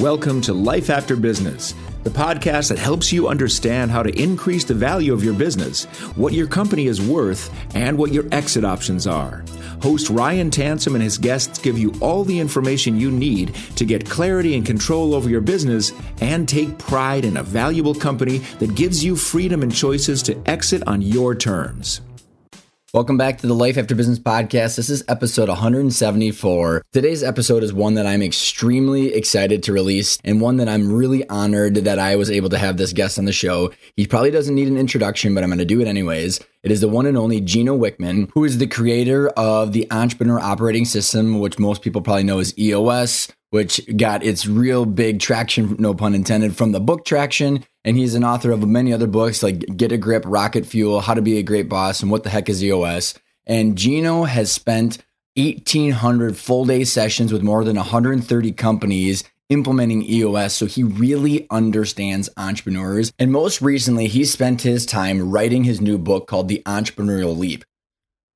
Welcome to Life After Business, the podcast that helps you understand how to increase the value of your business, what your company is worth, and what your exit options are. Host Ryan Tansom and his guests give you all the information you need to get clarity and control over your business and take pride in a valuable company that gives you freedom and choices to exit on your terms. Welcome back to the Life After Business podcast. This is episode 174. Today's episode is one that I'm extremely excited to release and one that I'm really honored that I was able to have this guest on the show. He probably doesn't need an introduction, but I'm going to do it anyways. It is the one and only Gino Wickman, who is the creator of the Entrepreneur Operating System, which most people probably know as EOS, which got its real big traction, no pun intended, from the book traction. And he's an author of many other books like Get a Grip, Rocket Fuel, How to Be a Great Boss, and What the Heck is EOS. And Gino has spent 1,800 full day sessions with more than 130 companies implementing EOS. So he really understands entrepreneurs. And most recently, he spent his time writing his new book called The Entrepreneurial Leap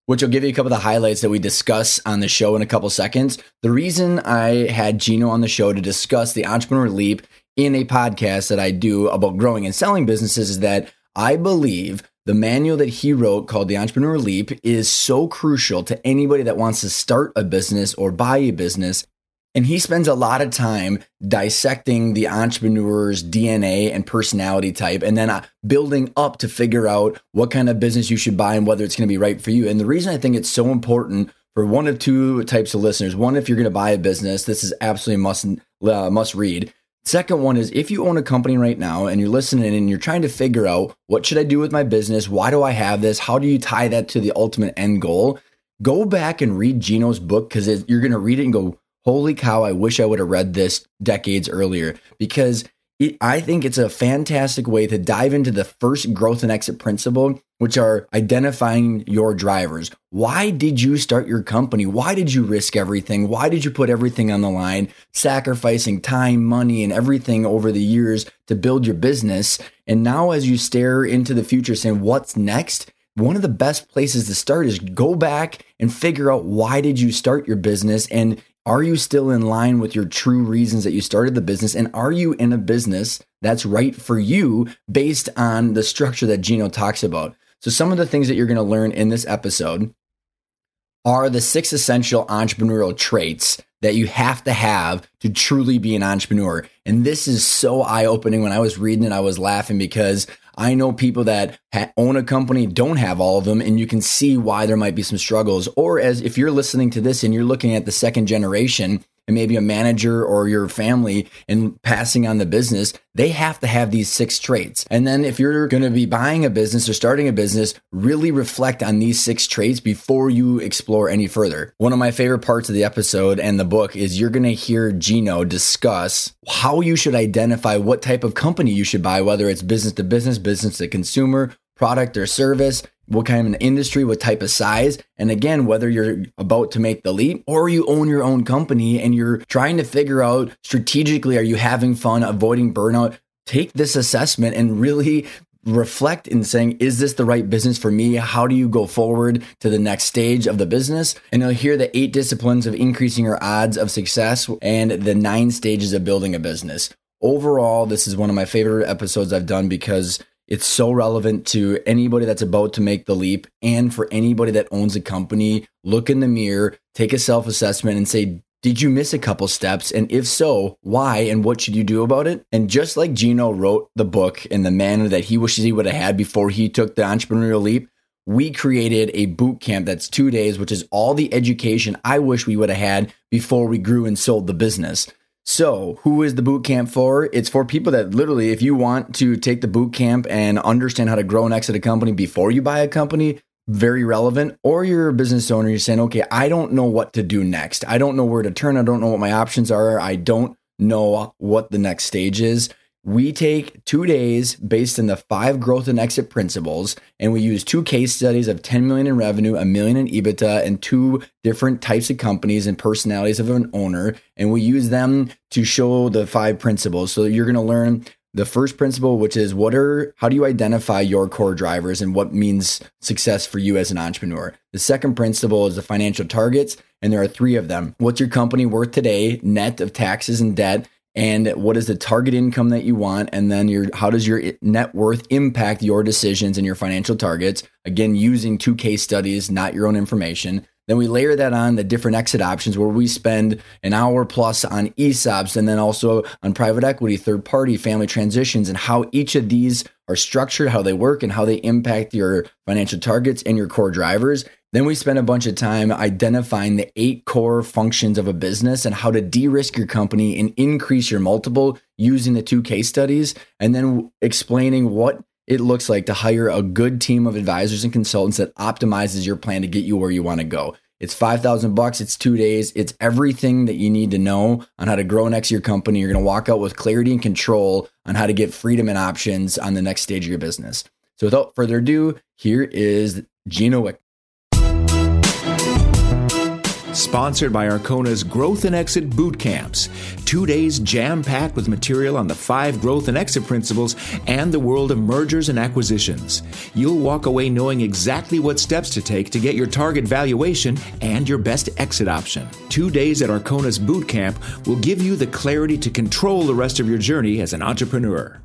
which will give you a couple of the highlights that we discuss on the show in a couple seconds. The reason I had Gino on the show to discuss the entrepreneur leap in a podcast that I do about growing and selling businesses is that I believe the manual that he wrote called The Entrepreneur Leap is so crucial to anybody that wants to start a business or buy a business and he spends a lot of time dissecting the entrepreneur's DNA and personality type and then uh, building up to figure out what kind of business you should buy and whether it's going to be right for you. And the reason I think it's so important for one of two types of listeners one, if you're going to buy a business, this is absolutely must, uh, must read. Second one is if you own a company right now and you're listening and you're trying to figure out what should I do with my business? Why do I have this? How do you tie that to the ultimate end goal? Go back and read Gino's book because you're going to read it and go, holy cow, I wish I would have read this decades earlier because it, I think it's a fantastic way to dive into the first growth and exit principle, which are identifying your drivers. Why did you start your company? Why did you risk everything? Why did you put everything on the line, sacrificing time, money, and everything over the years to build your business? And now, as you stare into the future saying, What's next? One of the best places to start is go back and figure out why did you start your business and are you still in line with your true reasons that you started the business? And are you in a business that's right for you based on the structure that Gino talks about? So, some of the things that you're going to learn in this episode are the six essential entrepreneurial traits that you have to have to truly be an entrepreneur. And this is so eye opening. When I was reading it, I was laughing because I know people that ha- own a company don't have all of them, and you can see why there might be some struggles. Or as if you're listening to this and you're looking at the second generation, and maybe a manager or your family and passing on the business, they have to have these six traits. And then if you're going to be buying a business or starting a business, really reflect on these six traits before you explore any further. One of my favorite parts of the episode and the book is you're going to hear Gino discuss how you should identify what type of company you should buy, whether it's business to business, business to consumer, product or service, what kind of an industry, what type of size. And again, whether you're about to make the leap or you own your own company and you're trying to figure out strategically, are you having fun, avoiding burnout? Take this assessment and really reflect in saying, is this the right business for me? How do you go forward to the next stage of the business? And you'll hear the eight disciplines of increasing your odds of success and the nine stages of building a business. overall, this is one of my favorite episodes I've done because it's so relevant to anybody that's about to make the leap and for anybody that owns a company. Look in the mirror, take a self assessment, and say, did you miss a couple steps? And if so, why and what should you do about it? And just like Gino wrote the book in the manner that he wishes he would have had before he took the entrepreneurial leap, we created a boot camp that's two days, which is all the education I wish we would have had before we grew and sold the business. So, who is the boot camp for? It's for people that literally, if you want to take the boot camp and understand how to grow and exit a company before you buy a company, very relevant. Or you're a business owner, you're saying, okay, I don't know what to do next. I don't know where to turn. I don't know what my options are. I don't know what the next stage is. We take two days based on the five growth and exit principles, and we use two case studies of 10 million in revenue, a million in EBITDA, and two different types of companies and personalities of an owner. And we use them to show the five principles. So you're going to learn the first principle, which is what are how do you identify your core drivers and what means success for you as an entrepreneur? The second principle is the financial targets, and there are three of them. What's your company worth today, net of taxes and debt? And what is the target income that you want and then your how does your net worth impact your decisions and your financial targets again using two case studies not your own information then we layer that on the different exit options where we spend an hour plus on ESOPs and then also on private equity, third party, family transitions, and how each of these are structured, how they work, and how they impact your financial targets and your core drivers. Then we spend a bunch of time identifying the eight core functions of a business and how to de risk your company and increase your multiple using the two case studies, and then explaining what it looks like to hire a good team of advisors and consultants that optimizes your plan to get you where you want to go. It's 5000 bucks, it's 2 days, it's everything that you need to know on how to grow next to your company. You're going to walk out with clarity and control on how to get freedom and options on the next stage of your business. So without further ado, here is Gino Wickman. Sponsored by Arkona's Growth and Exit Boot Camps. Two days jam packed with material on the five growth and exit principles and the world of mergers and acquisitions. You'll walk away knowing exactly what steps to take to get your target valuation and your best exit option. Two days at Arkona's Boot Camp will give you the clarity to control the rest of your journey as an entrepreneur.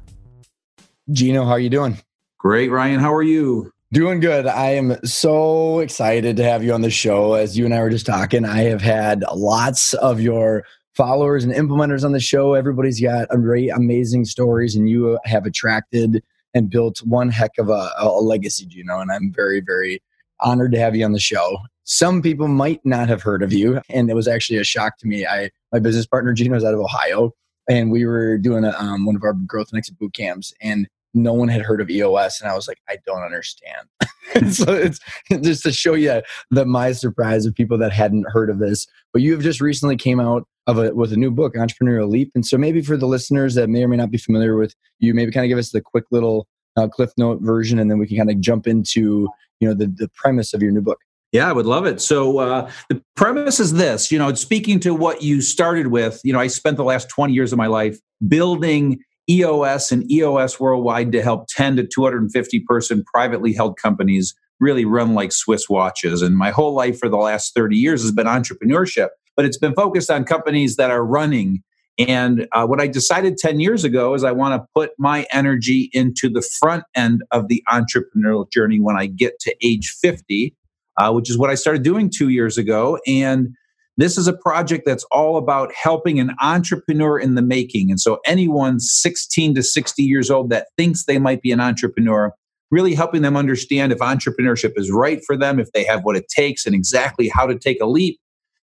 Gino, how are you doing? Great, Ryan. How are you? Doing good. I am so excited to have you on the show. As you and I were just talking, I have had lots of your followers and implementers on the show. Everybody's got great, amazing stories, and you have attracted and built one heck of a, a legacy, you know. And I'm very, very honored to have you on the show. Some people might not have heard of you, and it was actually a shock to me. I my business partner Gino is out of Ohio, and we were doing a, um, one of our growth and exit boot camps, and no one had heard of EOS, and I was like, I don't understand. so it's just to show you that my surprise of people that hadn't heard of this. But you have just recently came out of a with a new book, Entrepreneurial Leap, and so maybe for the listeners that may or may not be familiar with you, maybe kind of give us the quick little uh, cliff note version, and then we can kind of jump into you know the the premise of your new book. Yeah, I would love it. So uh, the premise is this, you know, speaking to what you started with, you know, I spent the last 20 years of my life building EOS and EOS Worldwide to help 10 to 250 person privately held companies really run like Swiss watches. And my whole life for the last 30 years has been entrepreneurship, but it's been focused on companies that are running. And uh, what I decided 10 years ago is I want to put my energy into the front end of the entrepreneurial journey when I get to age 50, uh, which is what I started doing two years ago. And this is a project that's all about helping an entrepreneur in the making. And so, anyone 16 to 60 years old that thinks they might be an entrepreneur, really helping them understand if entrepreneurship is right for them, if they have what it takes, and exactly how to take a leap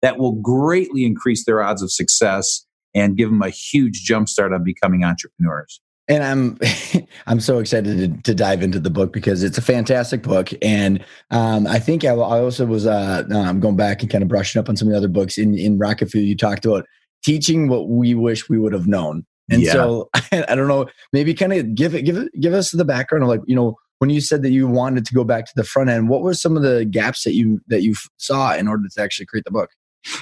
that will greatly increase their odds of success and give them a huge jumpstart on becoming entrepreneurs and I'm I'm so excited to, to, dive into the book because it's a fantastic book, and um, I think I, I, also was uh, um, going back and kind of brushing up on some of the other books in in Rocket Fuel. You talked about teaching what we wish we would have known, and yeah. so I, I don't know, maybe kind of give it give it give us the background of like you know when you said that you wanted to go back to the front end, what were some of the gaps that you that you saw in order to actually create the book?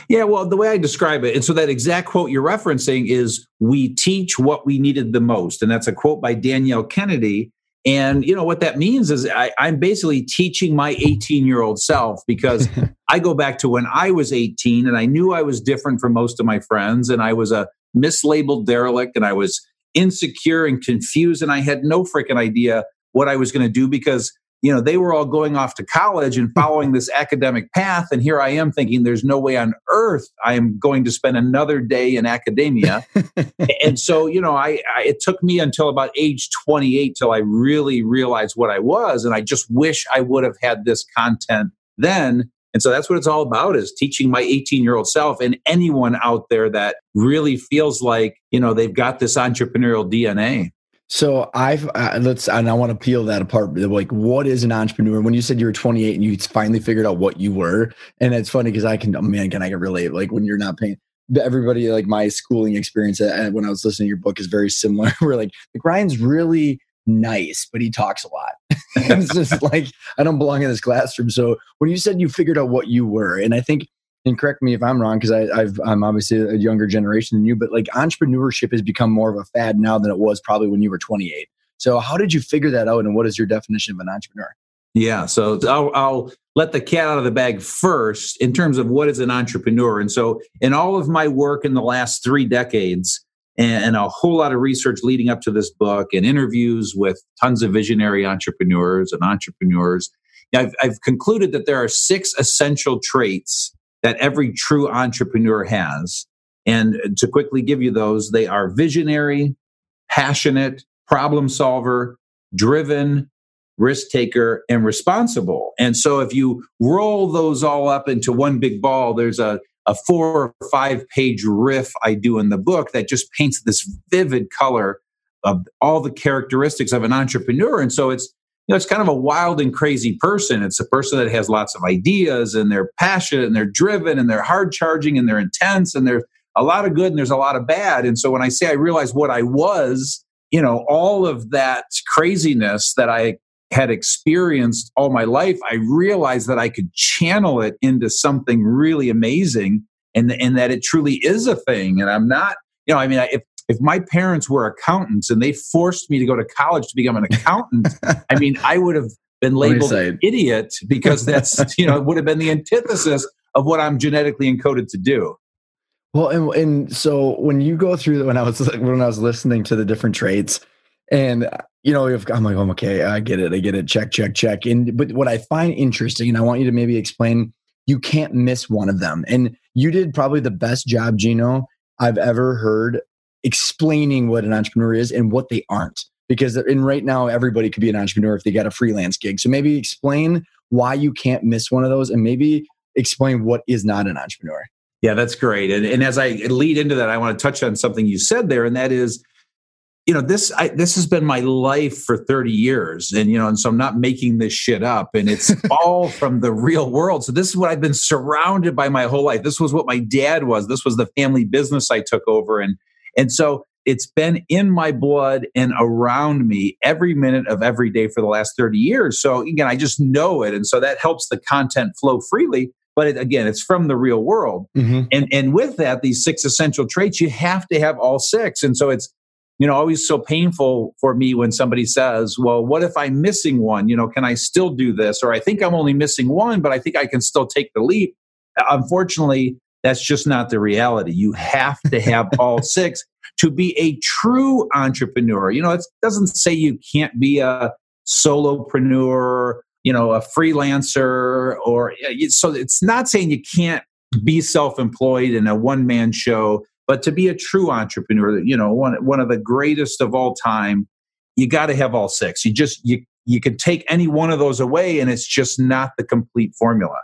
Yeah, well, the way I describe it, and so that exact quote you're referencing is we teach what we needed the most. And that's a quote by Danielle Kennedy. And you know what that means is I, am basically teaching my 18 year old self because I go back to when I was 18 and I knew I was different from most of my friends and I was a mislabeled derelict and I was insecure and confused. And I had no freaking idea what I was going to do because you know they were all going off to college and following this academic path and here i am thinking there's no way on earth i am going to spend another day in academia. And so you know I, I, it took me until about age 28 till i really realized what i was and i just wish i would have had this content then. And so that's what it's all about is teaching my 18 year old self and anyone out there that really feels like you know they've got this entrepreneurial dna so I've uh, let's and I want to peel that apart. Like, what is an entrepreneur? When you said you were 28 and you finally figured out what you were, and it's funny because I can, oh man, can I can relate? Like when you're not paying everybody, like my schooling experience uh, when I was listening to your book is very similar. We're like, like Ryan's really nice, but he talks a lot. it's just like I don't belong in this classroom. So when you said you figured out what you were, and I think and correct me if I'm wrong because I've I'm obviously a younger generation than you, but like entrepreneurship has become more of a fad now than it was probably when you were 28. So how did you figure that out, and what is your definition of an entrepreneur? Yeah, so I'll, I'll let the cat out of the bag first in terms of what is an entrepreneur. And so, in all of my work in the last three decades, and a whole lot of research leading up to this book, and interviews with tons of visionary entrepreneurs and entrepreneurs, I've, I've concluded that there are six essential traits that every true entrepreneur has. And to quickly give you those, they are visionary, passionate, problem solver, driven, risk taker, and responsible. And so if you roll those all up into one big ball, there's a, a four or five page riff I do in the book that just paints this vivid color of all the characteristics of an entrepreneur. And so it's you know, it's kind of a wild and crazy person. It's a person that has lots of ideas and they're passionate and they're driven and they're hard charging and they're intense and there's a lot of good and there's a lot of bad. And so when I say I realized what I was, you know, all of that craziness that I had experienced all my life, I realized that I could channel it into something really amazing and, and that it truly is a thing. And I'm not, you know, I mean, if if my parents were accountants and they forced me to go to college to become an accountant, I mean, I would have been labeled an idiot because that's, you know, it would have been the antithesis of what I'm genetically encoded to do. Well, and, and so when you go through when I was when I was listening to the different traits, and you know, if, I'm like, oh, okay, I get it, I get it, check, check, check. And but what I find interesting, and I want you to maybe explain, you can't miss one of them. And you did probably the best job, Gino, I've ever heard explaining what an entrepreneur is and what they aren't. Because in right now, everybody could be an entrepreneur if they got a freelance gig. So maybe explain why you can't miss one of those and maybe explain what is not an entrepreneur. Yeah, that's great. And, and as I lead into that, I want to touch on something you said there, and that is, you know, this I, this has been my life for 30 years, and you know, and so I'm not making this shit up, and it's all from the real world. So this is what I've been surrounded by my whole life. This was what my dad was. This was the family business I took over, and and so it's been in my blood and around me every minute of every day for the last 30 years. So again, I just know it. And so that helps the content flow freely. But it, again, it's from the real world. Mm-hmm. And, and with that, these six essential traits, you have to have all six. And so it's, you know, always so painful for me when somebody says, well, what if I'm missing one? You know, can I still do this? Or I think I'm only missing one, but I think I can still take the leap. Unfortunately, that's just not the reality. You have to have all six to be a true entrepreneur. You know, it doesn't say you can't be a solopreneur, you know, a freelancer, or uh, so it's not saying you can't be self-employed in a one-man show, but to be a true entrepreneur, you know, one one of the greatest of all time, you got to have all six. You just you you can take any one of those away, and it's just not the complete formula.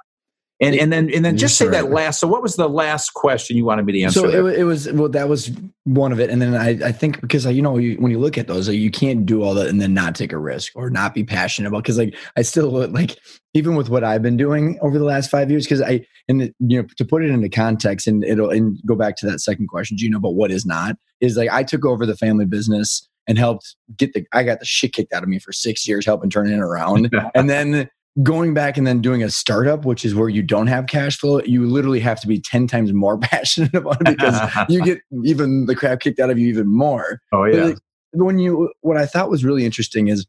And and then and then just say that last. So what was the last question you wanted me to answer? So it, it, was well, that was one of it. And then I, I think because you know you, when you look at those, like, you can't do all that and then not take a risk or not be passionate about. Because like I still like even with what I've been doing over the last five years. Because I and you know to put it into context and it'll and go back to that second question, Do you know about what is not is like I took over the family business and helped get the I got the shit kicked out of me for six years helping turn it around, and then going back and then doing a startup, which is where you don't have cash flow, you literally have to be 10 times more passionate about it because you get even the crap kicked out of you even more. Oh, yeah. Like, when you, what I thought was really interesting is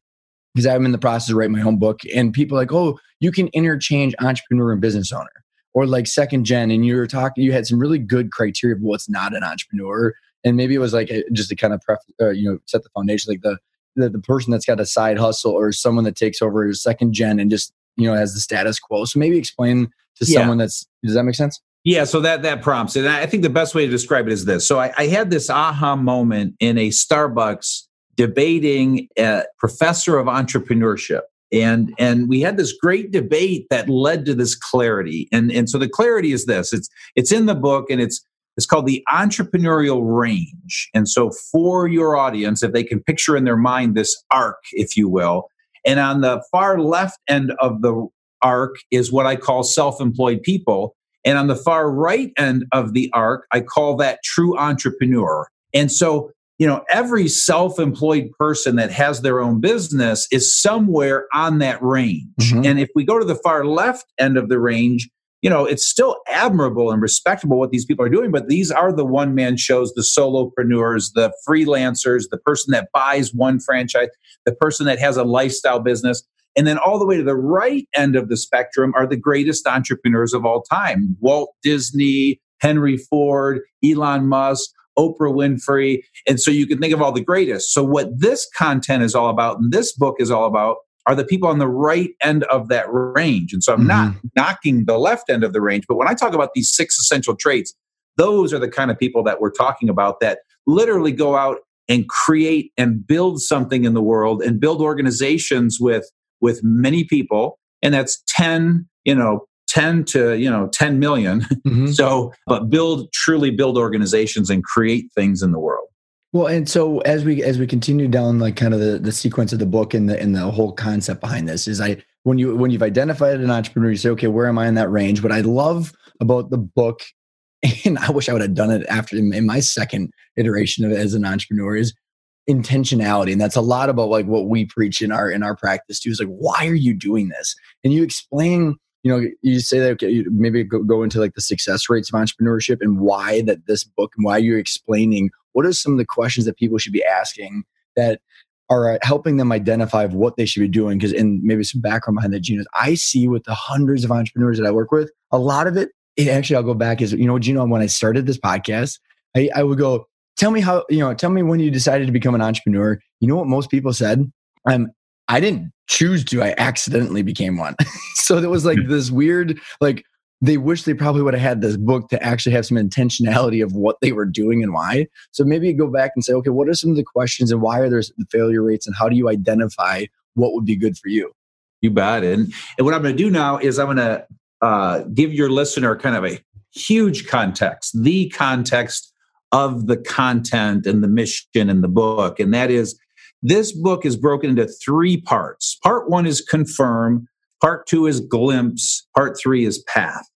because I'm in the process of writing my own book and people like, oh, you can interchange entrepreneur and business owner or like second gen. And you were talking, you had some really good criteria of what's not an entrepreneur. and maybe it was like just to kind of pref, uh, you know set the foundation, like the, the the person that's got a side hustle or someone that takes over second gen and just you know has the status quo. So maybe explain to yeah. someone that's does that make sense? Yeah, so that that prompts it. And I think the best way to describe it is this. So I, I had this aha moment in a Starbucks debating a professor of entrepreneurship. And and we had this great debate that led to this clarity. And and so the clarity is this. It's it's in the book and it's it's called the entrepreneurial range. And so for your audience, if they can picture in their mind this arc, if you will, and on the far left end of the arc is what I call self-employed people. And on the far right end of the arc, I call that true entrepreneur. And so, you know, every self employed person that has their own business is somewhere on that range. Mm-hmm. And if we go to the far left end of the range, you know, it's still admirable and respectable what these people are doing, but these are the one man shows, the solopreneurs, the freelancers, the person that buys one franchise, the person that has a lifestyle business. And then all the way to the right end of the spectrum are the greatest entrepreneurs of all time Walt Disney, Henry Ford, Elon Musk, Oprah Winfrey. And so you can think of all the greatest. So, what this content is all about, and this book is all about, are the people on the right end of that range. And so I'm mm-hmm. not knocking the left end of the range, but when I talk about these six essential traits, those are the kind of people that we're talking about that literally go out and create and build something in the world and build organizations with with many people and that's 10 you know 10 to you know 10 million mm-hmm. so but build truly build organizations and create things in the world well and so as we as we continue down like kind of the, the sequence of the book and the and the whole concept behind this is i when you when you've identified an entrepreneur you say okay where am i in that range? What i love about the book and i wish i would have done it after in my second iteration of as an entrepreneur is intentionality. And that's a lot about like what we preach in our in our practice too is like why are you doing this? And you explain you know you say that okay maybe go, go into like the success rates of entrepreneurship and why that this book and why you're explaining what are some of the questions that people should be asking that are uh, helping them identify what they should be doing? Because in maybe some background behind the genius i see with the hundreds of entrepreneurs that i work with a lot of it, it actually i'll go back is you know gino when i started this podcast? I, I would go tell me how you know tell me when you decided to become an entrepreneur. You know what most people said? Um i didn't choose to i accidentally became one. So there was like hmm. this weird like they wish they probably would have had this book to actually have some intentionality of what they were doing and why so maybe go back and say okay what are some of the questions and why are there the failure rates and how do you identify what would be good for you you bet and, and what i'm going to do now is i'm going to uh, give your listener kind of a huge context the context of the content and the mission in the book. And that is this book is broken into three parts. Part one is confirm, part two is glimpse, part three is path.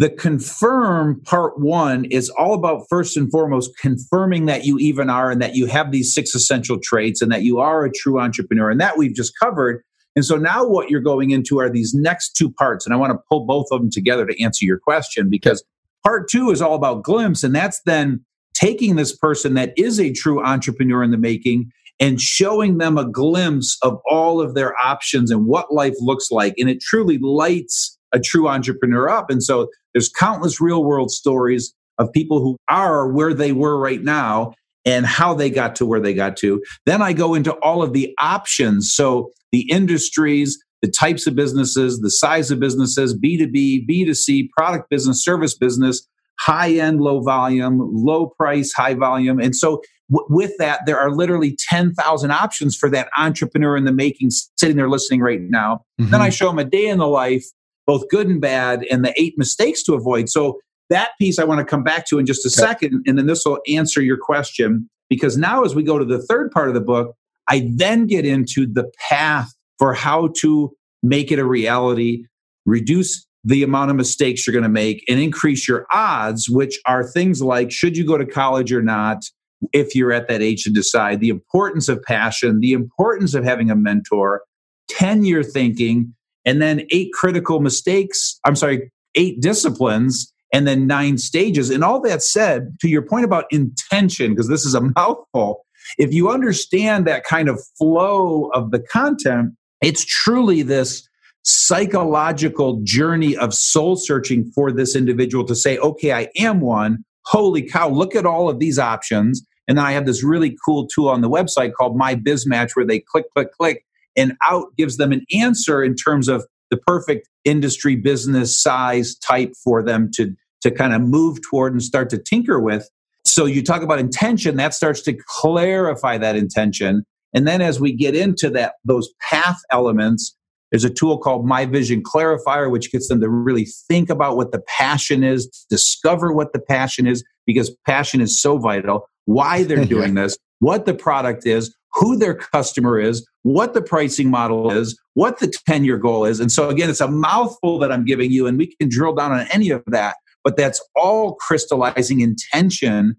The confirm part one is all about first and foremost confirming that you even are and that you have these six essential traits and that you are a true entrepreneur. And that we've just covered. And so now what you're going into are these next two parts. And I want to pull both of them together to answer your question because part two is all about glimpse. And that's then taking this person that is a true entrepreneur in the making and showing them a glimpse of all of their options and what life looks like. And it truly lights a true entrepreneur up. And so there's countless real world stories of people who are where they were right now and how they got to where they got to. Then I go into all of the options. So the industries, the types of businesses, the size of businesses, B2B, B2C, product business, service business, high end, low volume, low price, high volume. And so w- with that, there are literally 10,000 options for that entrepreneur in the making sitting there listening right now. Mm-hmm. Then I show them a day in the life, both good and bad, and the eight mistakes to avoid. So that piece I want to come back to in just a okay. second. And then this will answer your question. Because now, as we go to the third part of the book, I then get into the path for how to make it a reality, reduce the amount of mistakes you're going to make and increase your odds, which are things like should you go to college or not, if you're at that age to decide, the importance of passion, the importance of having a mentor, 10 year thinking, and then eight critical mistakes. I'm sorry, eight disciplines, and then nine stages. And all that said, to your point about intention, because this is a mouthful, if you understand that kind of flow of the content, it's truly this psychological journey of soul searching for this individual to say, okay, I am one. holy cow, look at all of these options. And then I have this really cool tool on the website called My Biz Match where they click, click, click, and out gives them an answer in terms of the perfect industry business size type for them to, to kind of move toward and start to tinker with. So you talk about intention, that starts to clarify that intention. And then as we get into that, those path elements, there's a tool called My Vision Clarifier, which gets them to really think about what the passion is, discover what the passion is, because passion is so vital, why they're doing this, what the product is, who their customer is, what the pricing model is, what the 10 year goal is. And so, again, it's a mouthful that I'm giving you, and we can drill down on any of that, but that's all crystallizing intention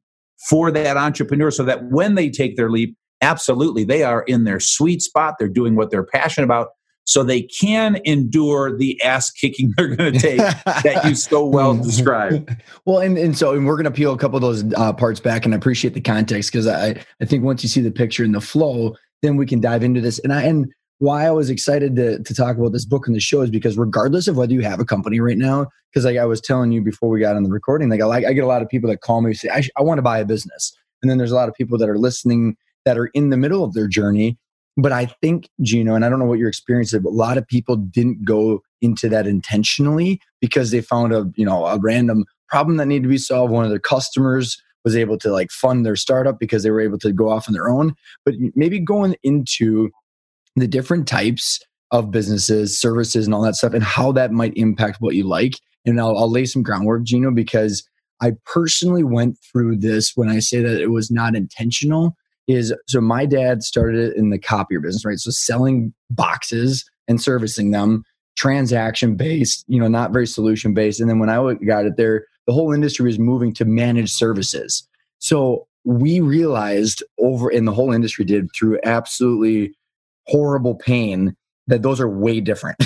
for that entrepreneur so that when they take their leap, absolutely, they are in their sweet spot. They're doing what they're passionate about so they can endure the ass kicking they're going to take that you so well described. Well, and, and so and we're going to peel a couple of those uh, parts back, and I appreciate the context because I I think once you see the picture and the flow, then we can dive into this. And I and why I was excited to to talk about this book and the show is because regardless of whether you have a company right now, because like I was telling you before we got on the recording, like I like I get a lot of people that call me and say I, I want to buy a business, and then there's a lot of people that are listening that are in the middle of their journey but I think, Gino, and I don't know what your experience is, but a lot of people didn't go into that intentionally because they found a, you know, a random problem that needed to be solved. One of their customers was able to like fund their startup because they were able to go off on their own. But maybe going into the different types of businesses, services, and all that stuff, and how that might impact what you like. And I'll, I'll lay some groundwork, Gino, because I personally went through this when I say that it was not intentional is so my dad started it in the copier business, right? So selling boxes and servicing them, transaction based, you know, not very solution based. And then when I got it there, the whole industry was moving to managed services. So we realized over, and the whole industry did through absolutely horrible pain that those are way different.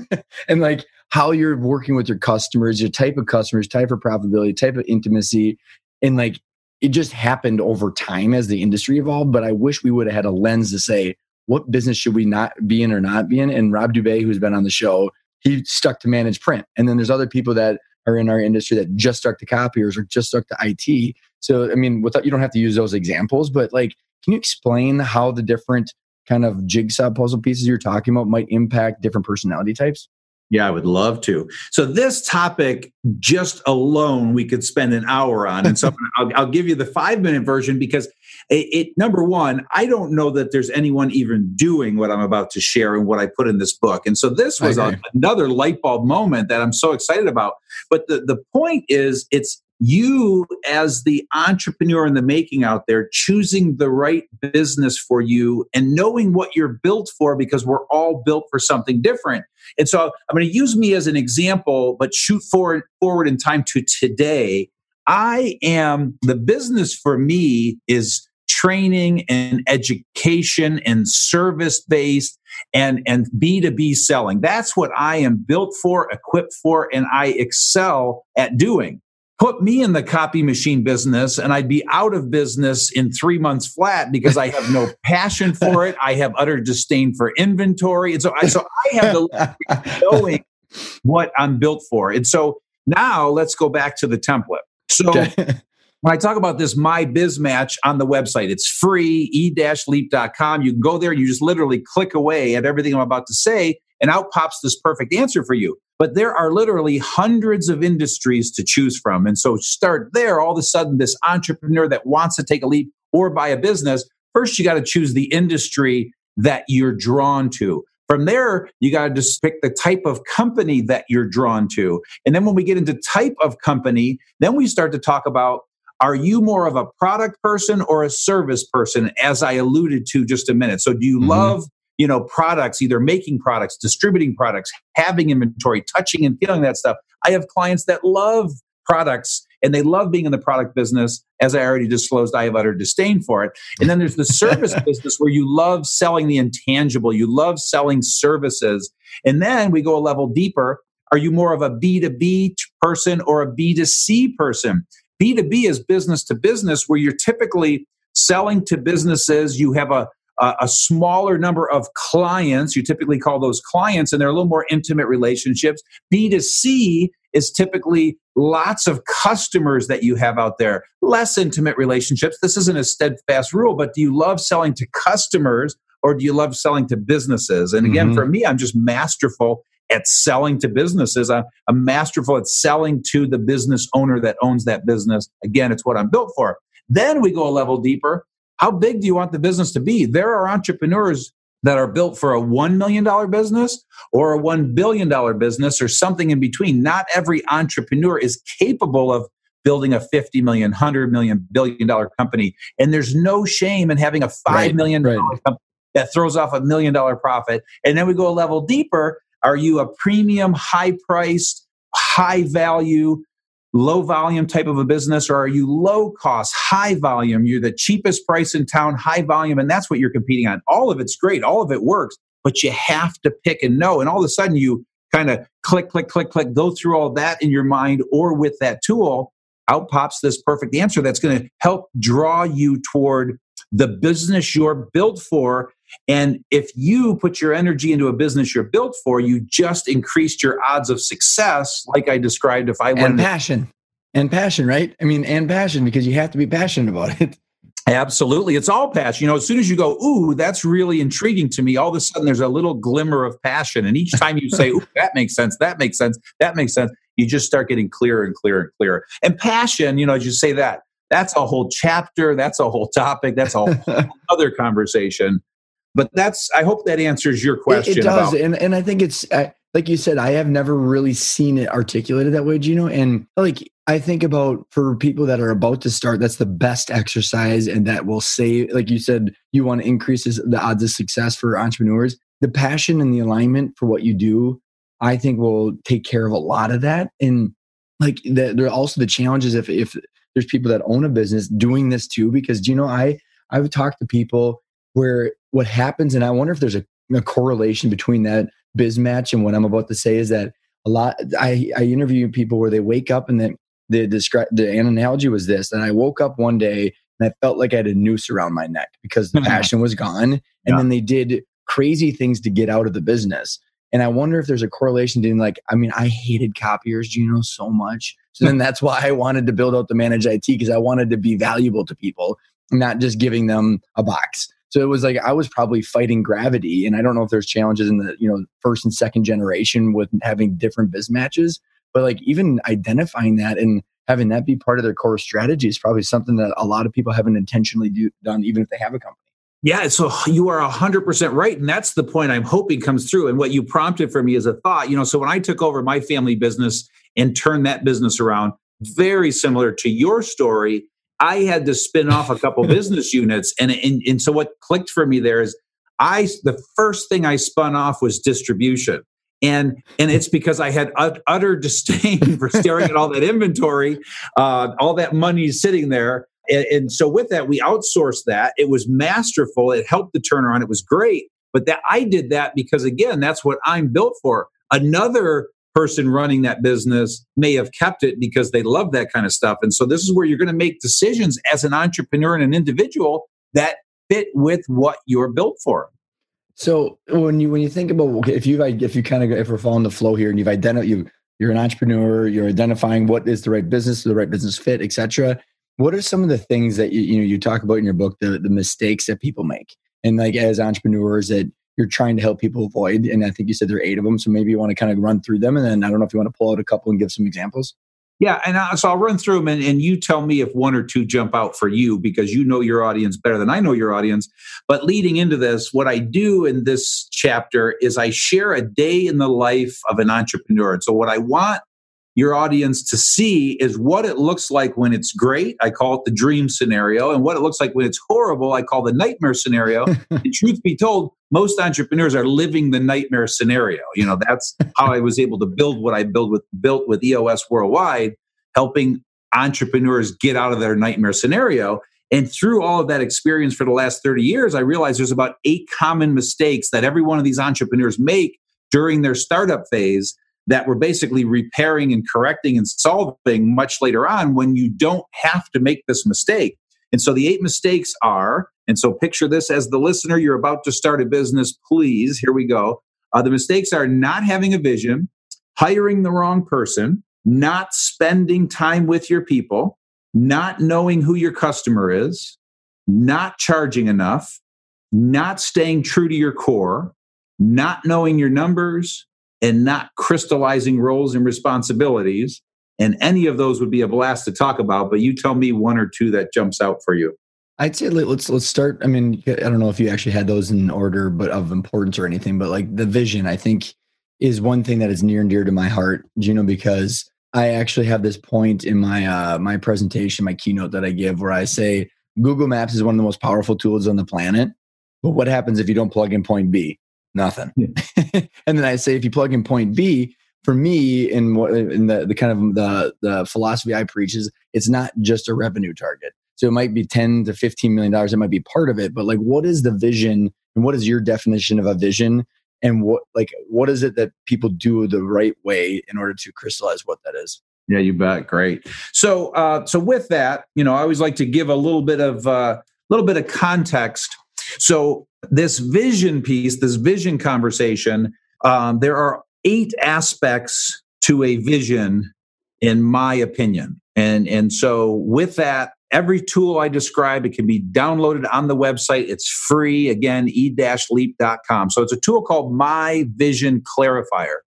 and like how you're working with your customers, your type of customers, type of profitability, type of intimacy, and like it just happened over time as the industry evolved. But I wish we would have had a lens to say, what business should we not be in or not be in? And Rob Dube, who's been on the show, he stuck to manage print. And then there's other people that are in our industry that just stuck to copiers or just stuck to IT. So, I mean, without you don't have to use those examples, but like, can you explain how the different kind of jigsaw puzzle pieces you're talking about might impact different personality types? Yeah, I would love to. So this topic, just alone, we could spend an hour on. And so I'll, I'll, give you the five minute version because it, it, number one, I don't know that there's anyone even doing what I'm about to share and what I put in this book. And so this was a, another light bulb moment that I'm so excited about. But the, the point is, it's you as the entrepreneur in the making out there choosing the right business for you and knowing what you're built for because we're all built for something different. And so i'm going to use me as an example but shoot forward forward in time to today. I am the business for me is training and education and service based and and b2b selling. That's what i am built for equipped for and i excel at doing put me in the copy machine business and I'd be out of business in three months flat because I have no passion for it. I have utter disdain for inventory. And so I, so I have the knowing what I'm built for. And so now let's go back to the template. So when I talk about this My Biz Match on the website, it's free, e-leap.com. You can go there and you just literally click away at everything I'm about to say, and out pops this perfect answer for you. But there are literally hundreds of industries to choose from. And so start there. All of a sudden, this entrepreneur that wants to take a leap or buy a business, first you got to choose the industry that you're drawn to. From there, you got to just pick the type of company that you're drawn to. And then when we get into type of company, then we start to talk about are you more of a product person or a service person, as I alluded to just a minute? So, do you mm-hmm. love you know products either making products distributing products having inventory touching and feeling that stuff. I have clients that love products and they love being in the product business. As i already disclosed i have utter disdain for it. And then there's the service business where you love selling the intangible. You love selling services. And then we go a level deeper. Are you more of a b2b person or a b2c person? B2b is business to business where you're typically selling to businesses. You have a uh, a smaller number of clients. You typically call those clients, and they're a little more intimate relationships. B2C is typically lots of customers that you have out there, less intimate relationships. This isn't a steadfast rule, but do you love selling to customers or do you love selling to businesses? And again, mm-hmm. for me, I'm just masterful at selling to businesses. I'm, I'm masterful at selling to the business owner that owns that business. Again, it's what I'm built for. Then we go a level deeper. How big do you want the business to be? There are entrepreneurs that are built for a $1 million business or a $1 billion business or something in between. Not every entrepreneur is capable of building a 50 million, 100 million, billion dollar company. And there's no shame in having a five right, million right. company that throws off a million dollar profit. And then we go a level deeper. Are you a premium, high priced, high value, low volume type of a business or are you low cost high volume? You're the cheapest price in town high volume and that's what you're competing on. All of it's great all of it works but you have to pick and know and all of a sudden you kind of click click click click go through all that in your mind or with that tool out pops this perfect answer that's going to help draw you toward the business you're built for and if you put your energy into a business you're built for, you just increased your odds of success, like I described. If I went and passion and passion, right? I mean, and passion because you have to be passionate about it. Absolutely. It's all passion. You know, as soon as you go, ooh, that's really intriguing to me, all of a sudden there's a little glimmer of passion. And each time you say, ooh, that makes sense, that makes sense, that makes sense, you just start getting clearer and clearer and clearer. And passion, you know, as you say that, that's a whole chapter, that's a whole topic, that's a whole other conversation. But that's I hope that answers your question. It, it does, about- and and I think it's I, like you said. I have never really seen it articulated that way, Gino. And like I think about for people that are about to start, that's the best exercise, and that will save. Like you said, you want to increase the odds of success for entrepreneurs. The passion and the alignment for what you do, I think, will take care of a lot of that. And like the, there are also the challenges if if there's people that own a business doing this too, because you know I I've talked to people where what happens, and I wonder if there's a, a correlation between that biz match and what I'm about to say is that a lot I, I interview people where they wake up and then the describe the analogy was this and I woke up one day and I felt like I had a noose around my neck because the passion was gone. And yeah. then they did crazy things to get out of the business. And I wonder if there's a correlation to like, I mean, I hated copiers, you know, so much. So then that's why I wanted to build out the managed IT because I wanted to be valuable to people, not just giving them a box. So it was like I was probably fighting gravity. And I don't know if there's challenges in the, you know, first and second generation with having different biz matches, but like even identifying that and having that be part of their core strategy is probably something that a lot of people haven't intentionally do, done, even if they have a company. Yeah, so you are 100% right. And that's the point I'm hoping comes through. And what you prompted for me is a thought. You know, so when I took over my family business and turned that business around, very similar to your story, I had to spin off a couple business units. And, and, and so what clicked for me there is I, the first thing I spun off was distribution. And, and it's because I had utter disdain for staring at all that inventory, uh, all that money sitting there. And, and so with that, we outsourced that. It was masterful. It helped the turnaround. It was great. But that I did that because again, that's what I'm built for. Another person running that business may have kept it because they love that kind of stuff. And so this is where you're going to make decisions as an entrepreneur and an individual that fit with what you're built for. So when you when you think about if you if you kind of if we're following the flow here and you've identified you you're an entrepreneur you're identifying what is the right business the right business fit etc. What are some of the things that you you know you talk about in your book the the mistakes that people make and like as entrepreneurs that you're trying to help people avoid. And I think you said there are eight of them. So maybe you want to kind of run through them. And then I don't know if you want to pull out a couple and give some examples. Yeah, and I, so I'll run through them, and, and you tell me if one or two jump out for you because you know your audience better than I know your audience. But leading into this, what I do in this chapter is I share a day in the life of an entrepreneur. And so what I want your audience to see is what it looks like when it's great. I call it the dream scenario. And what it looks like when it's horrible, I call the nightmare scenario. and truth be told, most entrepreneurs are living the nightmare scenario. You know, that's how I was able to build what I built with built with EOS worldwide, helping entrepreneurs get out of their nightmare scenario. And through all of that experience for the last 30 years, I realized there's about eight common mistakes that every one of these entrepreneurs make during their startup phase that we're basically repairing and correcting and solving much later on when you don't have to make this mistake. And so the eight mistakes are, and so picture this as the listener, you're about to start a business, please, here we go. Uh, the mistakes are not having a vision, hiring the wrong person, not spending time with your people, not knowing who your customer is, not charging enough, not staying true to your core, not knowing your numbers, and not crystallizing roles and responsibilities. And any of those would be a blast to talk about, but you tell me one or two that jumps out for you. I'd say let's let's start. I mean, I don't know if you actually had those in order, but of importance or anything. But like the vision, I think is one thing that is near and dear to my heart, Gino, because I actually have this point in my uh, my presentation, my keynote that I give, where I say Google Maps is one of the most powerful tools on the planet. But what happens if you don't plug in point B? Nothing. Yeah. and then I say if you plug in point B, for me, in what in the, the kind of the the philosophy I preach is it's not just a revenue target. So it might be 10 to 15 million dollars. It might be part of it, but like what is the vision and what is your definition of a vision? And what like what is it that people do the right way in order to crystallize what that is? Yeah, you bet. Great. So uh so with that, you know, I always like to give a little bit of a uh, little bit of context. So this vision piece, this vision conversation, um, there are eight aspects to a vision, in my opinion. And and so with that, every tool I describe, it can be downloaded on the website. It's free, again, e-leap.com. So it's a tool called My Vision Clarifier.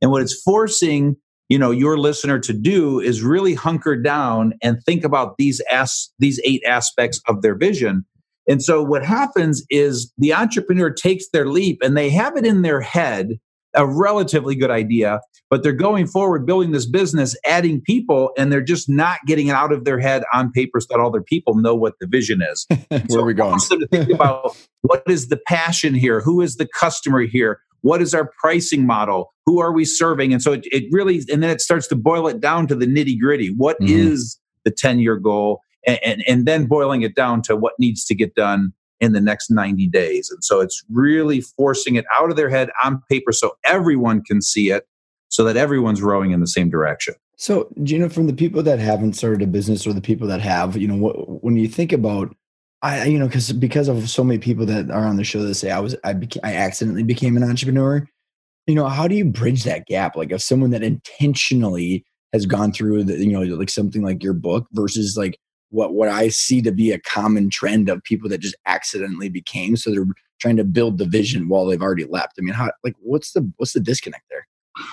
And what it's forcing you know your listener to do is really hunker down and think about these as these eight aspects of their vision and so what happens is the entrepreneur takes their leap and they have it in their head a relatively good idea, but they're going forward building this business, adding people, and they're just not getting it out of their head on paper so that all their people know what the vision is. Where so are we going? to think about what is the passion here? Who is the customer here? What is our pricing model? Who are we serving? And so it, it really, and then it starts to boil it down to the nitty gritty. What mm-hmm. is the 10 year goal? And, and, and then boiling it down to what needs to get done in the next 90 days. And so it's really forcing it out of their head on paper so everyone can see it, so that everyone's rowing in the same direction. So, Gino, from the people that haven't started a business or the people that have, you know, what, when you think about, I, you know, because because of so many people that are on the show that say I was, I I accidentally became an entrepreneur. You know, how do you bridge that gap? Like, if someone that intentionally has gone through the, you know, like something like your book versus like what what I see to be a common trend of people that just accidentally became. So they're trying to build the vision while they've already left. I mean, how like what's the what's the disconnect there?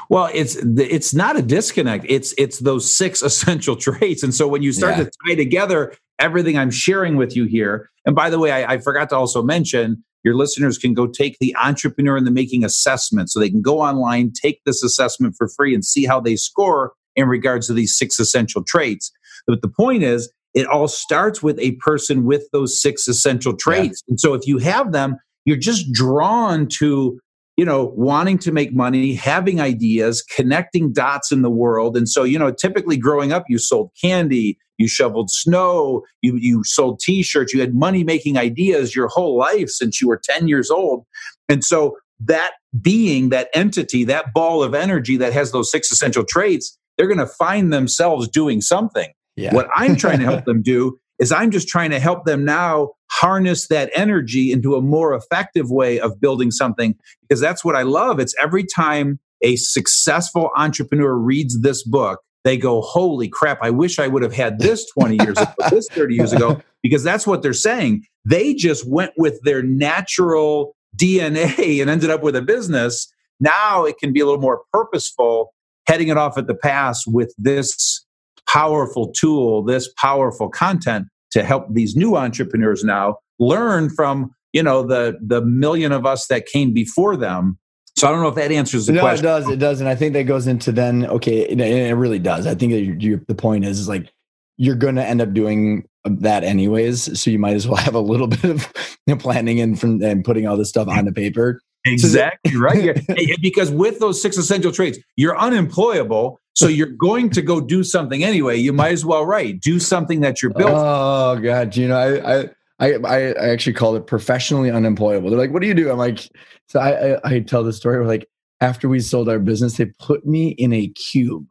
Well, it's it's not a disconnect. It's it's those six essential traits. And so when you start yeah. to tie together everything I'm sharing with you here, and by the way, I, I forgot to also mention your listeners can go take the entrepreneur in the making assessment. So they can go online, take this assessment for free, and see how they score in regards to these six essential traits. But the point is, it all starts with a person with those six essential traits. Yeah. And so if you have them, you're just drawn to, you know, wanting to make money, having ideas, connecting dots in the world. And so, you know, typically growing up, you sold candy, you shoveled snow, you, you sold t shirts, you had money making ideas your whole life since you were 10 years old. And so that being, that entity, that ball of energy that has those six essential traits, they're going to find themselves doing something. Yeah. What I'm trying to help them do is I'm just trying to help them now harness that energy into a more effective way of building something because that's what I love. It's every time a successful entrepreneur reads this book, they go, Holy crap, I wish I would have had this 20 years ago, this 30 years ago, because that's what they're saying. They just went with their natural DNA and ended up with a business. Now it can be a little more purposeful, heading it off at the pass with this powerful tool, this powerful content to help these new entrepreneurs now learn from you know the the million of us that came before them so I don't know if that answers the no, question. it does. It does, and I think that goes into then. Okay, it, it really does. I think that you, the point is, is like you're going to end up doing uh, that anyways. So you might as well have a little bit of planning and from and putting all this stuff on the paper. Exactly so, right. because with those six essential traits, you're unemployable. So you're going to go do something anyway. You might as well, right? Do something that you're built. Oh God, you know, I, I I, I actually call it professionally unemployable. They're like, "What do you do?" I'm like, so I, I, I tell the story. Where like after we sold our business, they put me in a cube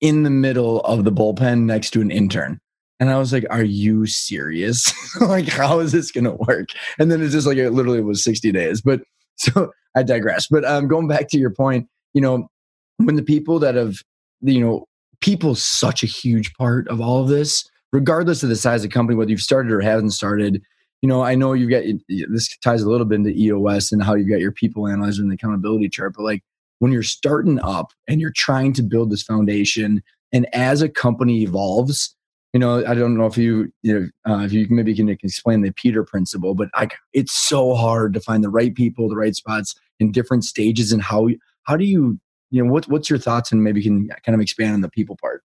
in the middle of the bullpen next to an intern, and I was like, "Are you serious? like, how is this going to work?" And then it's just like it literally was 60 days. But so I digress. But um, going back to your point, you know, when the people that have you know people's such a huge part of all of this, regardless of the size of the company, whether you've started or haven't started. You know, I know you've got this ties a little bit into EOS and how you've got your people analyzer and the accountability chart, but like when you're starting up and you're trying to build this foundation, and as a company evolves, you know, I don't know if you, you know, uh, if you maybe can explain the Peter principle, but I, it's so hard to find the right people, the right spots in different stages, and how how do you, you know, what what's your thoughts, and maybe you can kind of expand on the people part.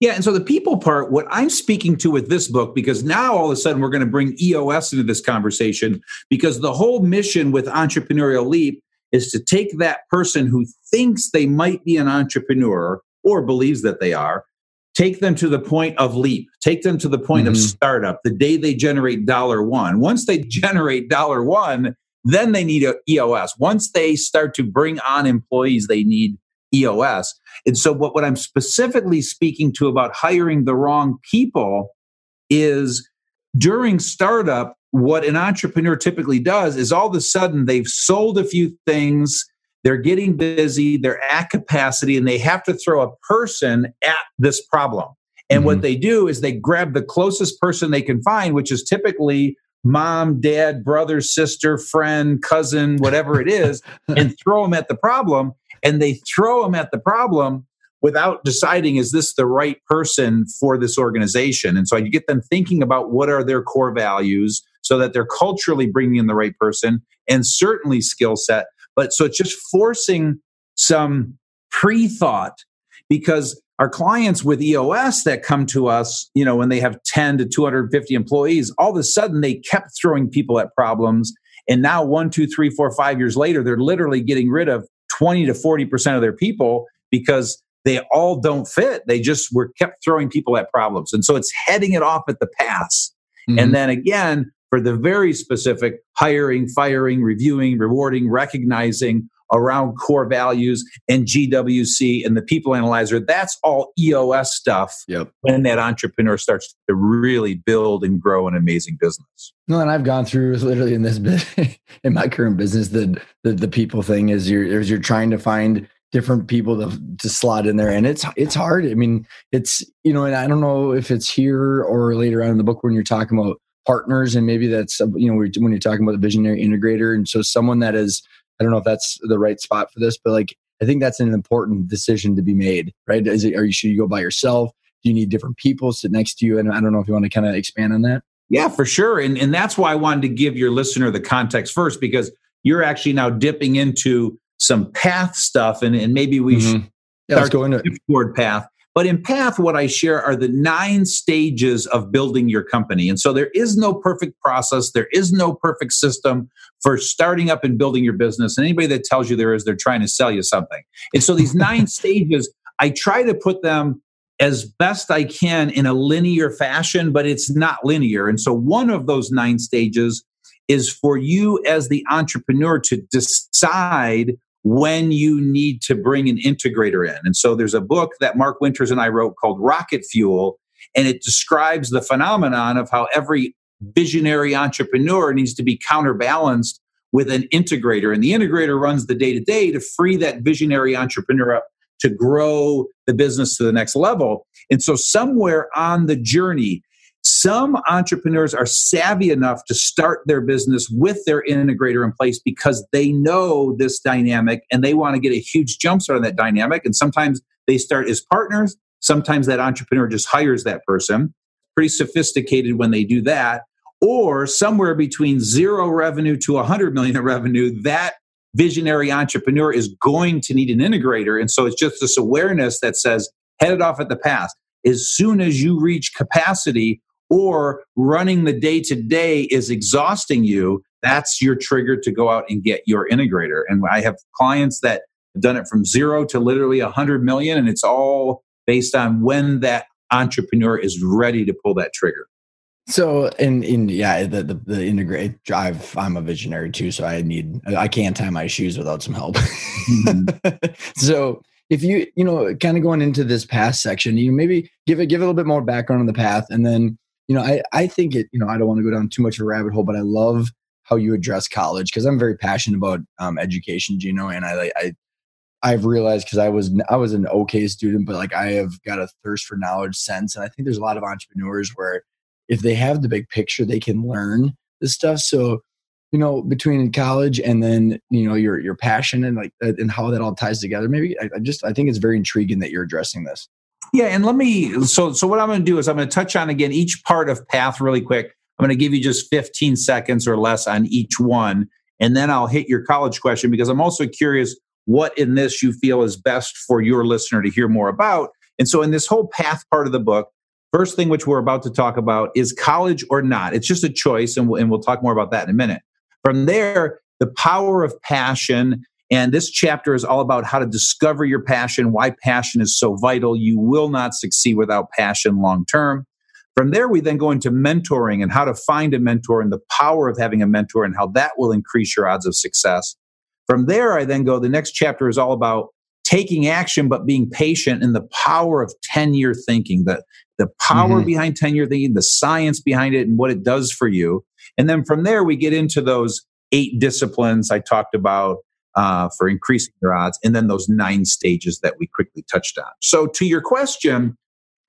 Yeah, and so the people part, what I'm speaking to with this book, because now all of a sudden we're going to bring EOS into this conversation, because the whole mission with Entrepreneurial Leap is to take that person who thinks they might be an entrepreneur or believes that they are take them to the point of leap take them to the point mm-hmm. of startup the day they generate dollar one once they generate dollar one then they need a eos once they start to bring on employees they need eos and so what, what i'm specifically speaking to about hiring the wrong people is during startup what an entrepreneur typically does is all of a sudden they've sold a few things they're getting busy, they're at capacity, and they have to throw a person at this problem. And mm-hmm. what they do is they grab the closest person they can find, which is typically mom, dad, brother, sister, friend, cousin, whatever it is, and throw them at the problem. And they throw them at the problem without deciding is this the right person for this organization and so you get them thinking about what are their core values so that they're culturally bringing in the right person and certainly skill set but so it's just forcing some pre thought because our clients with EOS that come to us, you know, when they have 10 to 250 employees, all of a sudden they kept throwing people at problems. And now, one, two, three, four, five years later, they're literally getting rid of 20 to 40% of their people because they all don't fit. They just were kept throwing people at problems. And so it's heading it off at the pass. Mm-hmm. And then again, for the very specific hiring, firing, reviewing, rewarding, recognizing around core values and GWC and the people analyzer. That's all EOS stuff yep. when that entrepreneur starts to really build and grow an amazing business. No, and I've gone through literally in this bit in my current business the, the the people thing is you're is you're trying to find different people to, to slot in there and it's it's hard i mean it's you know and i don't know if it's here or later on in the book when you're talking about partners and maybe that's you know when you're talking about the visionary integrator and so someone that is i don't know if that's the right spot for this but like i think that's an important decision to be made right? Is it are you should you go by yourself? Do you need different people sit next to you? And i don't know if you want to kind of expand on that. Yeah for sure. And and that's why i wanted to give your listener the context first because you're actually now dipping into some path stuff and, and maybe we mm-hmm. should yeah, let's go into it. path but in Path, what I share are the nine stages of building your company. And so there is no perfect process, there is no perfect system for starting up and building your business. And anybody that tells you there is, they're trying to sell you something. And so these nine stages, I try to put them as best I can in a linear fashion, but it's not linear. And so one of those nine stages is for you as the entrepreneur to decide when you need to bring an integrator in. And so there's a book that Mark Winters and I wrote called Rocket Fuel, and it describes the phenomenon of how every visionary entrepreneur needs to be counterbalanced with an integrator. And the integrator runs the day to day to free that visionary entrepreneur up to grow the business to the next level. And so, somewhere on the journey, some entrepreneurs are savvy enough to start their business with their integrator in place because they know this dynamic and they want to get a huge jumpstart on that dynamic. And sometimes they start as partners. Sometimes that entrepreneur just hires that person. Pretty sophisticated when they do that. Or somewhere between zero revenue to 100 million of revenue, that visionary entrepreneur is going to need an integrator. And so it's just this awareness that says, head it off at the pass. As soon as you reach capacity, or running the day to day is exhausting you, that's your trigger to go out and get your integrator. And I have clients that have done it from zero to literally 100 million, and it's all based on when that entrepreneur is ready to pull that trigger. So in in yeah the the, the integrate drive I'm a visionary too so I need I can't tie my shoes without some help. Mm-hmm. so if you you know kind of going into this path section you maybe give it give it a little bit more background on the path and then you know, I, I think it, you know, I don't want to go down too much of a rabbit hole, but I love how you address college because I'm very passionate about um, education, you know, and I, I, I've realized because I was I was an okay student, but like I have got a thirst for knowledge sense, and I think there's a lot of entrepreneurs where if they have the big picture, they can learn this stuff. So you know between college and then you know your your passion and like and how that all ties together maybe I, I, just i think it's very intriguing that you're addressing this yeah and let me so so what i'm going to do is i'm going to touch on again each part of path really quick. I'm going to give you just 15 seconds or less on each one and then i'll hit your college question because i'm also curious what in this you feel is best for your listener to hear more about. And so in this whole path part of the book first thing which we're about to talk about is college or not. It's just a choice and we'll, and we'll talk more about that in a minute. From there, the power of passion. And this chapter is all about how to discover your passion, why passion is so vital. You will not succeed without passion long term. From there, we then go into mentoring and how to find a mentor and the power of having a mentor and how that will increase your odds of success. From there, I then go, the next chapter is all about taking action, but being patient and the power of 10 year thinking, the, the power mm-hmm. behind 10 year thinking, the science behind it, and what it does for you. And then from there, we get into those eight disciplines I talked about uh, for increasing your odds, and then those nine stages that we quickly touched on. So, to your question,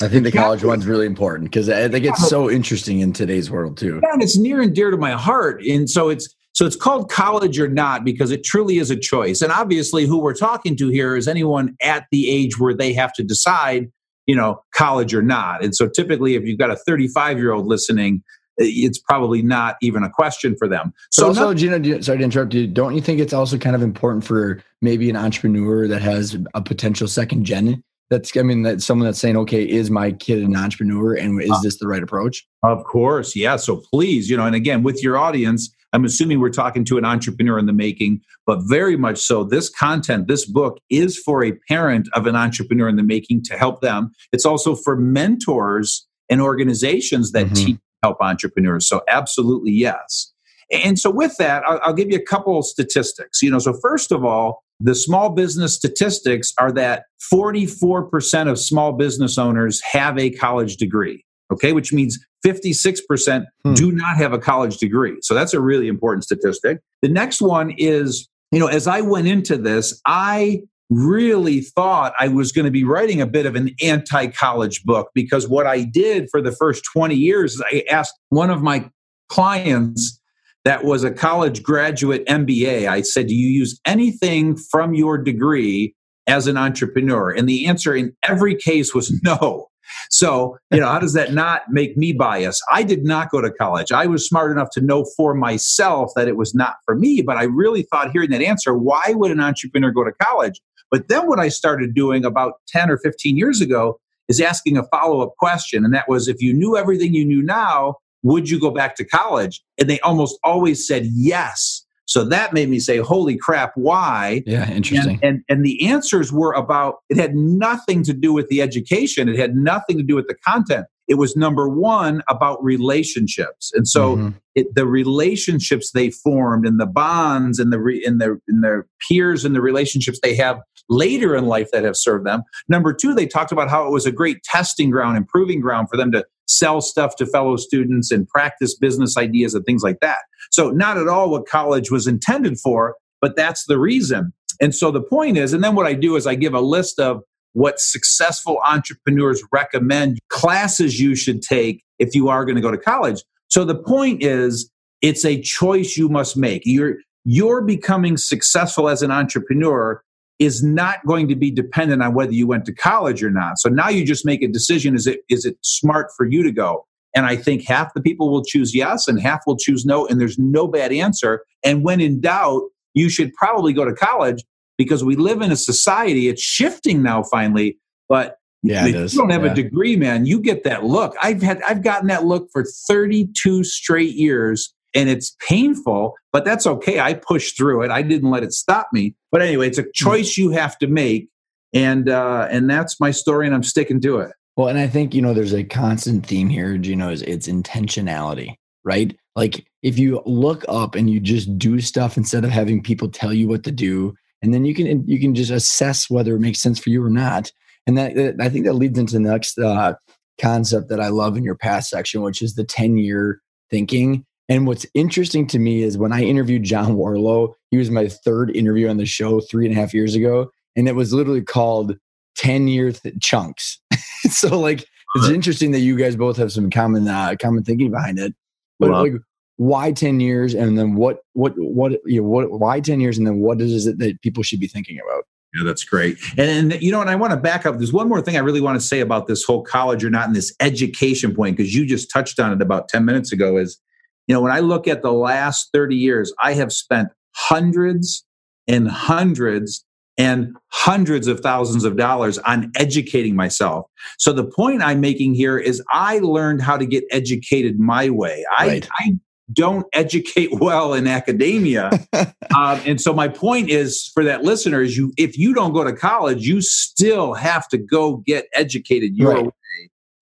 I think the college one's really important because I think it's so interesting in today's world too. Yeah, and it's near and dear to my heart. And so it's so it's called college or not because it truly is a choice. And obviously, who we're talking to here is anyone at the age where they have to decide, you know, college or not. And so typically, if you've got a 35 year old listening, it's probably not even a question for them. So, also, not, Gino, sorry to interrupt you. Don't you think it's also kind of important for maybe an entrepreneur that has a potential second gen? That's, I mean, that someone that's saying, okay, is my kid an entrepreneur and is uh, this the right approach? Of course. Yeah. So please, you know, and again, with your audience, I'm assuming we're talking to an entrepreneur in the making, but very much so. This content, this book is for a parent of an entrepreneur in the making to help them. It's also for mentors and organizations that mm-hmm. teach help entrepreneurs. So, absolutely yes. And so, with that, I'll, I'll give you a couple of statistics. You know, so first of all, the small business statistics are that 44% of small business owners have a college degree, okay, which means 56% hmm. do not have a college degree. So that's a really important statistic. The next one is, you know, as I went into this, I really thought I was going to be writing a bit of an anti college book because what I did for the first 20 years is I asked one of my clients that was a college graduate MBA, I said, Do you use anything from your degree as an entrepreneur? And the answer in every case was no. So, you know, how does that not make me biased? I did not go to college. I was smart enough to know for myself that it was not for me, but I really thought hearing that answer, why would an entrepreneur go to college? But then what I started doing about 10 or 15 years ago is asking a follow up question. And that was if you knew everything you knew now, would you go back to college? And they almost always said yes. So that made me say, holy crap, why? Yeah, interesting. And, and, and, the answers were about, it had nothing to do with the education, it had nothing to do with the content. It was number one about relationships. And so mm-hmm. it, the relationships they formed and the bonds and the, re, and, the, and their peers and the relationships they have later in life that have served them. Number two, they talked about how it was a great testing ground, improving ground for them to sell stuff to fellow students and practice business ideas and things like that. So, not at all what college was intended for, but that's the reason. And so the point is, and then what I do is I give a list of what successful entrepreneurs recommend classes you should take if you are going to go to college. So the point is, it's a choice you must make. You're, you're becoming successful as an entrepreneur is not going to be dependent on whether you went to college or not. So now you just make a decision is it is it smart for you to go? And I think half the people will choose yes and half will choose no and there's no bad answer. And when in doubt, you should probably go to college because we live in a society, it's shifting now finally, but yeah, if you don't have yeah. a degree, man, you get that look. I've had I've gotten that look for 32 straight years and it's painful, but that's okay. I pushed through it. I didn't let it stop me. But anyway, it's a hmm. choice you have to make. And uh, and that's my story, and I'm sticking to it. Well, and I think you know there's a constant theme here, Gino, is it's intentionality, right? Like if you look up and you just do stuff instead of having people tell you what to do, and then you can you can just assess whether it makes sense for you or not. And that, that I think that leads into the next uh, concept that I love in your path section, which is the 10 year thinking. And what's interesting to me is when I interviewed John Warrillow, he was my third interview on the show three and a half years ago. and it was literally called 10 year th- chunks. so like it's interesting that you guys both have some common uh, common thinking behind it. But like why 10 years and then what what what you know what why 10 years and then what is it that people should be thinking about? Yeah, that's great. And, and, you know, and I want to back up. There's one more thing I really want to say about this whole college or not in this education point, because you just touched on it about 10 minutes ago. Is, you know, when I look at the last 30 years, I have spent hundreds and hundreds and hundreds of thousands of dollars on educating myself. So the point I'm making here is I learned how to get educated my way. Right. I, I don't educate well in academia. um, and so my point is for that listener is you if you don't go to college, you still have to go get educated your right. way.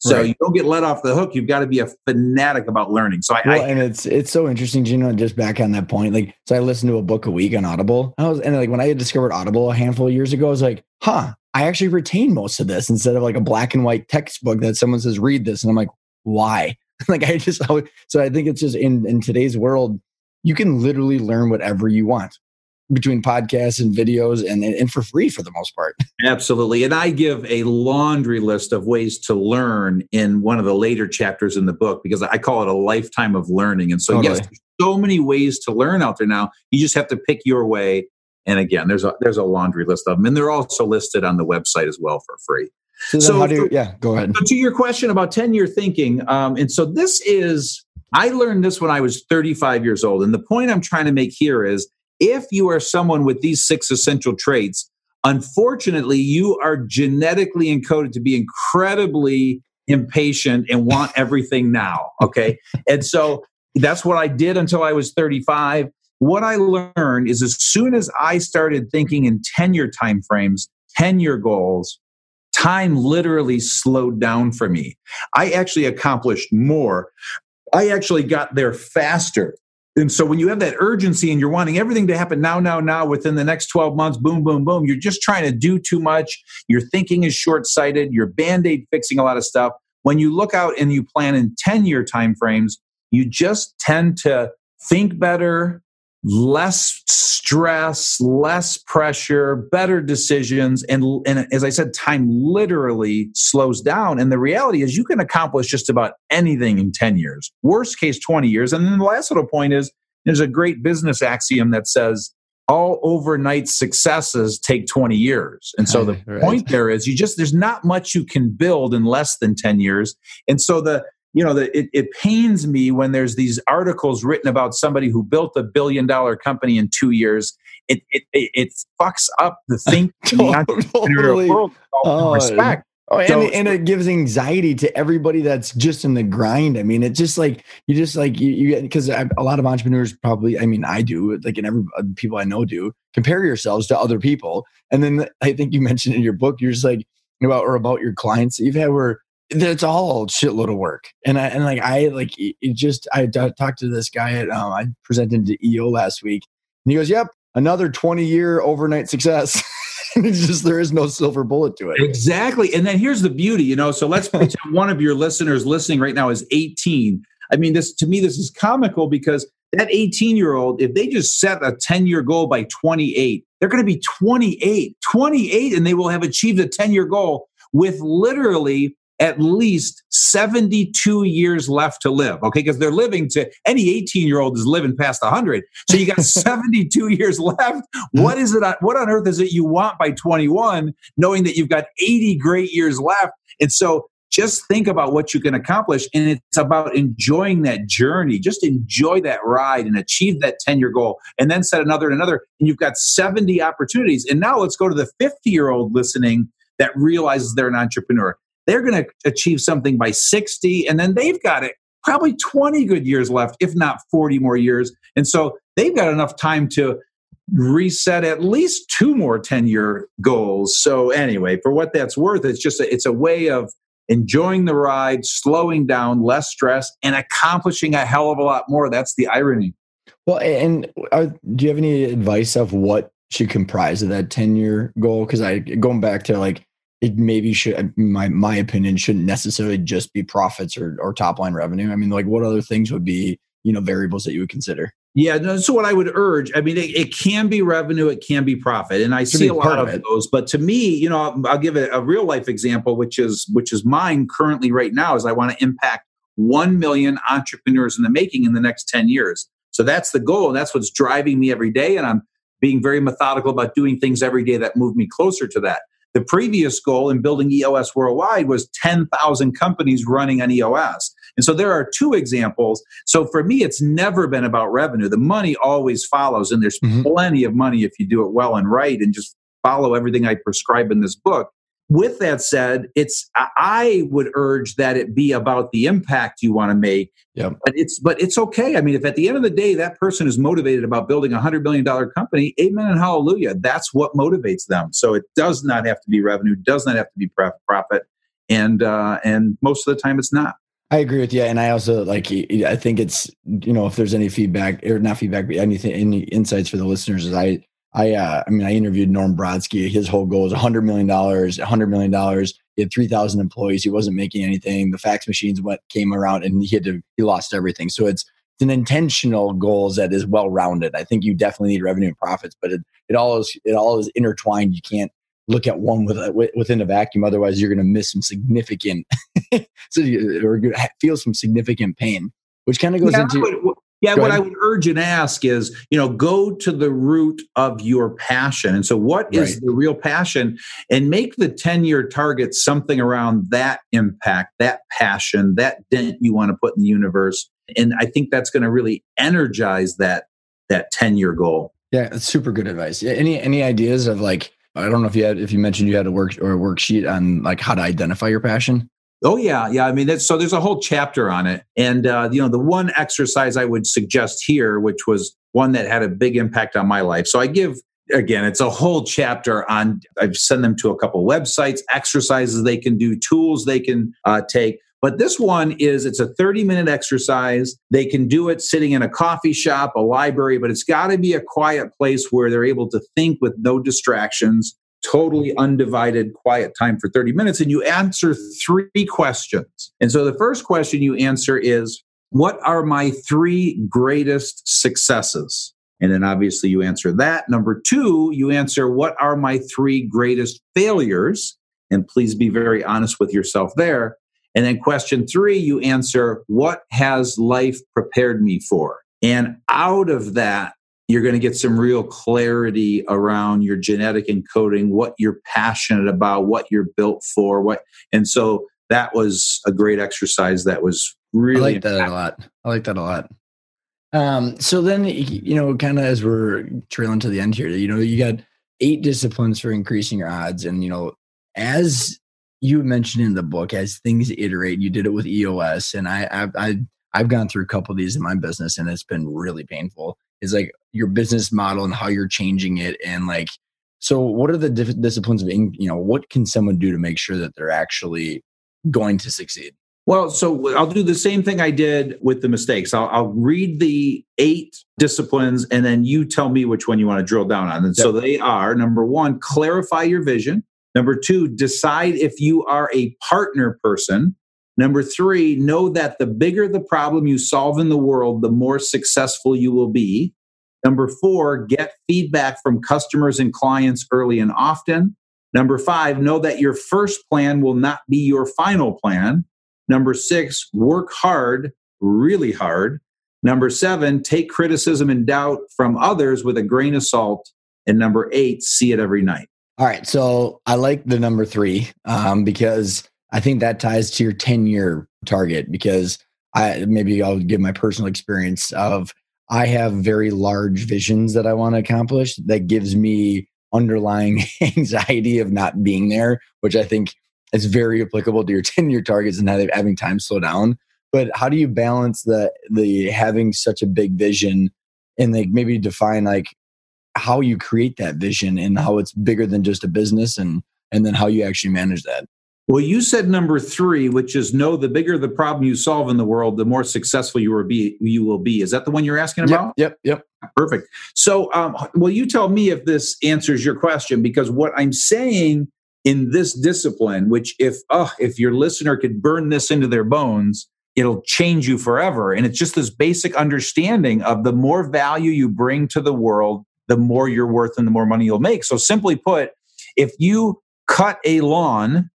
So right. you don't get let off the hook. You've got to be a fanatic about learning. So I, well, I and it's it's so interesting, you know, just back on that point. Like, so I listened to a book a week on Audible. I was and like when I had discovered Audible a handful of years ago, I was like, huh, I actually retain most of this instead of like a black and white textbook that someone says read this, and I'm like, why? like I just so I think it's just in in today's world, you can literally learn whatever you want between podcasts and videos and, and for free for the most part. Absolutely. And I give a laundry list of ways to learn in one of the later chapters in the book because I call it a lifetime of learning. And so, totally. yes, so many ways to learn out there now. You just have to pick your way. And again, there's a there's a laundry list of them, and they're also listed on the website as well for free. So, so how do you, yeah, go ahead. So to your question about 10 year thinking, um, and so this is I learned this when I was 35 years old. And the point I'm trying to make here is if you are someone with these six essential traits, unfortunately, you are genetically encoded to be incredibly impatient and want everything now. Okay. and so that's what I did until I was 35. What I learned is as soon as I started thinking in 10 year timeframes, 10 year goals, time literally slowed down for me. I actually accomplished more. I actually got there faster. And so when you have that urgency and you're wanting everything to happen now, now, now within the next 12 months, boom, boom, boom, you're just trying to do too much. Your thinking is short sighted. You're band aid fixing a lot of stuff. When you look out and you plan in 10 year timeframes, you just tend to think better, less stress, less pressure, better decisions. And, and as I said, time literally slows down. And the reality is, you can accomplish just about anything in 10 years, worst case, 20 years. And then the last little point is there's a great business axiom that says, all overnight successes take 20 years. And so the right. point there is you just, there's not much you can build in less than 10 years. And so the, you know, the, it, it pains me when there's these articles written about somebody who built a billion dollar company in two years. It it, it, it fucks up the thinking totally. world. Oh, respect. Oh, and, so, and it gives anxiety to everybody that's just in the grind. I mean, it's just like you just like you, you because a lot of entrepreneurs probably. I mean, I do like, and every uh, people I know do compare yourselves to other people. And then I think you mentioned in your book, you're just like about or about your clients that you've had where that's all shitload of work. And I, and like, I like it just, I talked to this guy at, um, I presented to EO last week and he goes, yep, another 20 year overnight success. And it's just, there is no silver bullet to it. Exactly. And then here's the beauty, you know, so let's pretend one of your listeners listening right now is 18. I mean, this, to me, this is comical because that 18 year old, if they just set a 10 year goal by 28, they're going to be 28, 28, and they will have achieved a 10 year goal with literally at least 72 years left to live. Okay. Because they're living to any 18 year old is living past 100. So you got 72 years left. Mm-hmm. What is it? What on earth is it you want by 21, knowing that you've got 80 great years left? And so just think about what you can accomplish. And it's about enjoying that journey. Just enjoy that ride and achieve that 10 year goal and then set another and another. And you've got 70 opportunities. And now let's go to the 50 year old listening that realizes they're an entrepreneur they're going to achieve something by 60 and then they've got it probably 20 good years left if not 40 more years. And so they've got enough time to reset at least two more 10 year goals. So anyway for what that's worth it's just a, it's a way of enjoying the ride slowing down less stress and accomplishing a hell of a lot more. That's the irony. Well and are, do you have any advice of what should comprise of that 10 year goal? Because i going back to like it maybe should my my opinion shouldn't necessarily just be profits or, or top line revenue i mean like what other things would be you know variables that you would consider Yeah, no, so what I would urge, I mean, it, it, can be revenue, it can be profit, and I see a lot of, of those. But to me, you know, I'll, I'll give a, real life example, which is which is mine currently right now. Is I want to impact one million entrepreneurs in the making in the next ten years. So that's the goal, and that's what's driving me every day. And I'm being very methodical about doing things every day that move me closer to that. The previous goal in building EOS worldwide was 10,000 companies running on EOS. And so there are two examples. So for me, it's never been about revenue. The money always follows, and there's mm-hmm. plenty of money if you do it well and right and just follow everything I prescribe in this book. With that said, it's I would urge that it be about the impact you want to make. Yeah. But it's but it's okay. I mean, if at the end of the day that person is motivated about building a hundred million dollar company, amen and hallelujah. That's what motivates them. So it does not have to be revenue, does not have to be profit, and uh, and most of the time it's not. I agree with you, and I also like. I think it's you know if there's any feedback or not feedback, but anything, any insights for the listeners is I I, uh, I mean, I interviewed Norm Brodsky. His whole goal was $100 million, $100 million. He had 3,000 employees. He wasn't making anything. The fax machines went, came around and he had to, he lost everything. So it's, it's an intentional goals that is well rounded. I think you definitely need revenue and profits, but it, it all is, it all is intertwined. You can't look at one with, within a vacuum. Otherwise you're going to miss some significant, so you, or feel some significant pain, which kind of goes yeah, into, yeah, what I would urge and ask is, you know, go to the root of your passion. And so, what is right. the real passion? And make the 10 year target something around that impact, that passion, that dent you want to put in the universe. And I think that's going to really energize that that 10 year goal. Yeah, that's super good advice. Yeah, any any ideas of like I don't know if you had if you mentioned you had a work or a worksheet on like how to identify your passion? Oh yeah, yeah. I mean, that's, so there's a whole chapter on it, and uh, you know, the one exercise I would suggest here, which was one that had a big impact on my life. So I give again, it's a whole chapter on. I've sent them to a couple websites, exercises they can do, tools they can uh, take. But this one is it's a 30 minute exercise. They can do it sitting in a coffee shop, a library, but it's got to be a quiet place where they're able to think with no distractions totally undivided quiet time for 30 minutes and you answer three questions. And so the first question you answer is What are my three greatest successes? And then obviously you answer that. Number two, you answer What are my three greatest failures? And please be very honest with yourself there. And then question three, you answer What has life prepared me for? And out of that, you're going to get some real clarity around your genetic encoding, what you're passionate about, what you're built for, what and so that was a great exercise that was really I like that impactful. a lot. I like that a lot. Um, so then you know, kind of as we're trailing to the end here, you know, you got eight disciplines for increasing your odds, and you know, as you mentioned in the book, as things iterate, you did it with EOS, and I, I, I I've gone through a couple of these in my business, and it's been really painful is like your business model and how you're changing it and like so what are the different disciplines of you know what can someone do to make sure that they're actually going to succeed? Well so i'll do the same thing i did with the mistakes. I'll, I'll read the eight disciplines and then you tell me which one you want to drill down on. And yep. so they are number one clarify your vision. Number two decide if you are a partner person Number three, know that the bigger the problem you solve in the world, the more successful you will be. Number four, get feedback from customers and clients early and often. Number five, know that your first plan will not be your final plan. Number six, work hard, really hard. Number seven, take criticism and doubt from others with a grain of salt. And number eight, see it every night. All right. So I like the number three um, because I think that ties to your 10 year target because I maybe I'll give my personal experience of I have very large visions that I want to accomplish that gives me underlying anxiety of not being there, which I think is very applicable to your 10 year targets and having time slow down. But how do you balance the the having such a big vision and like maybe define like how you create that vision and how it's bigger than just a business and and then how you actually manage that? Well, you said number three, which is no, the bigger the problem you solve in the world, the more successful you will be. You will be. Is that the one you're asking about? Yep, yep. yep. Perfect. So, um, well, you tell me if this answers your question, because what I'm saying in this discipline, which if oh, if your listener could burn this into their bones, it'll change you forever. And it's just this basic understanding of the more value you bring to the world, the more you're worth and the more money you'll make. So simply put, if you cut a lawn,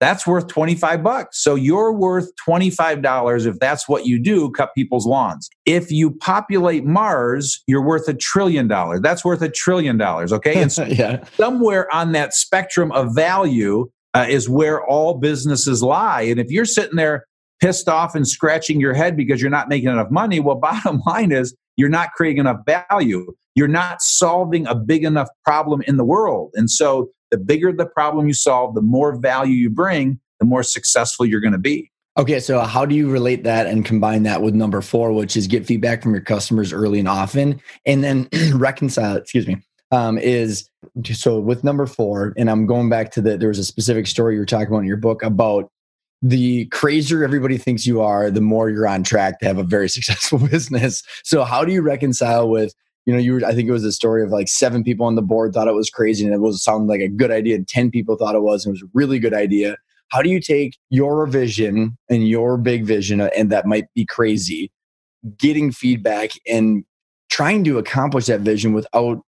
that's worth 25 bucks. So you're worth $25 if that's what you do, cut people's lawns. If you populate Mars, you're worth a trillion dollars. That's worth a trillion dollars. Okay. And so yeah. somewhere on that spectrum of value uh, is where all businesses lie. And if you're sitting there pissed off and scratching your head because you're not making enough money, well, bottom line is you're not creating enough value. You're not solving a big enough problem in the world. And so the bigger the problem you solve, the more value you bring, the more successful you're going to be. Okay, so how do you relate that and combine that with number four, which is get feedback from your customers early and often, and then reconcile? Excuse me. Um, is so with number four, and I'm going back to the there was a specific story you were talking about in your book about the crazier everybody thinks you are, the more you're on track to have a very successful business. So how do you reconcile with you know, you were, I think it was a story of like seven people on the board thought it was crazy and it was sounded like a good idea. And 10 people thought it was, and it was a really good idea. How do you take your vision and your big vision uh, and that might be crazy, getting feedback and trying to accomplish that vision without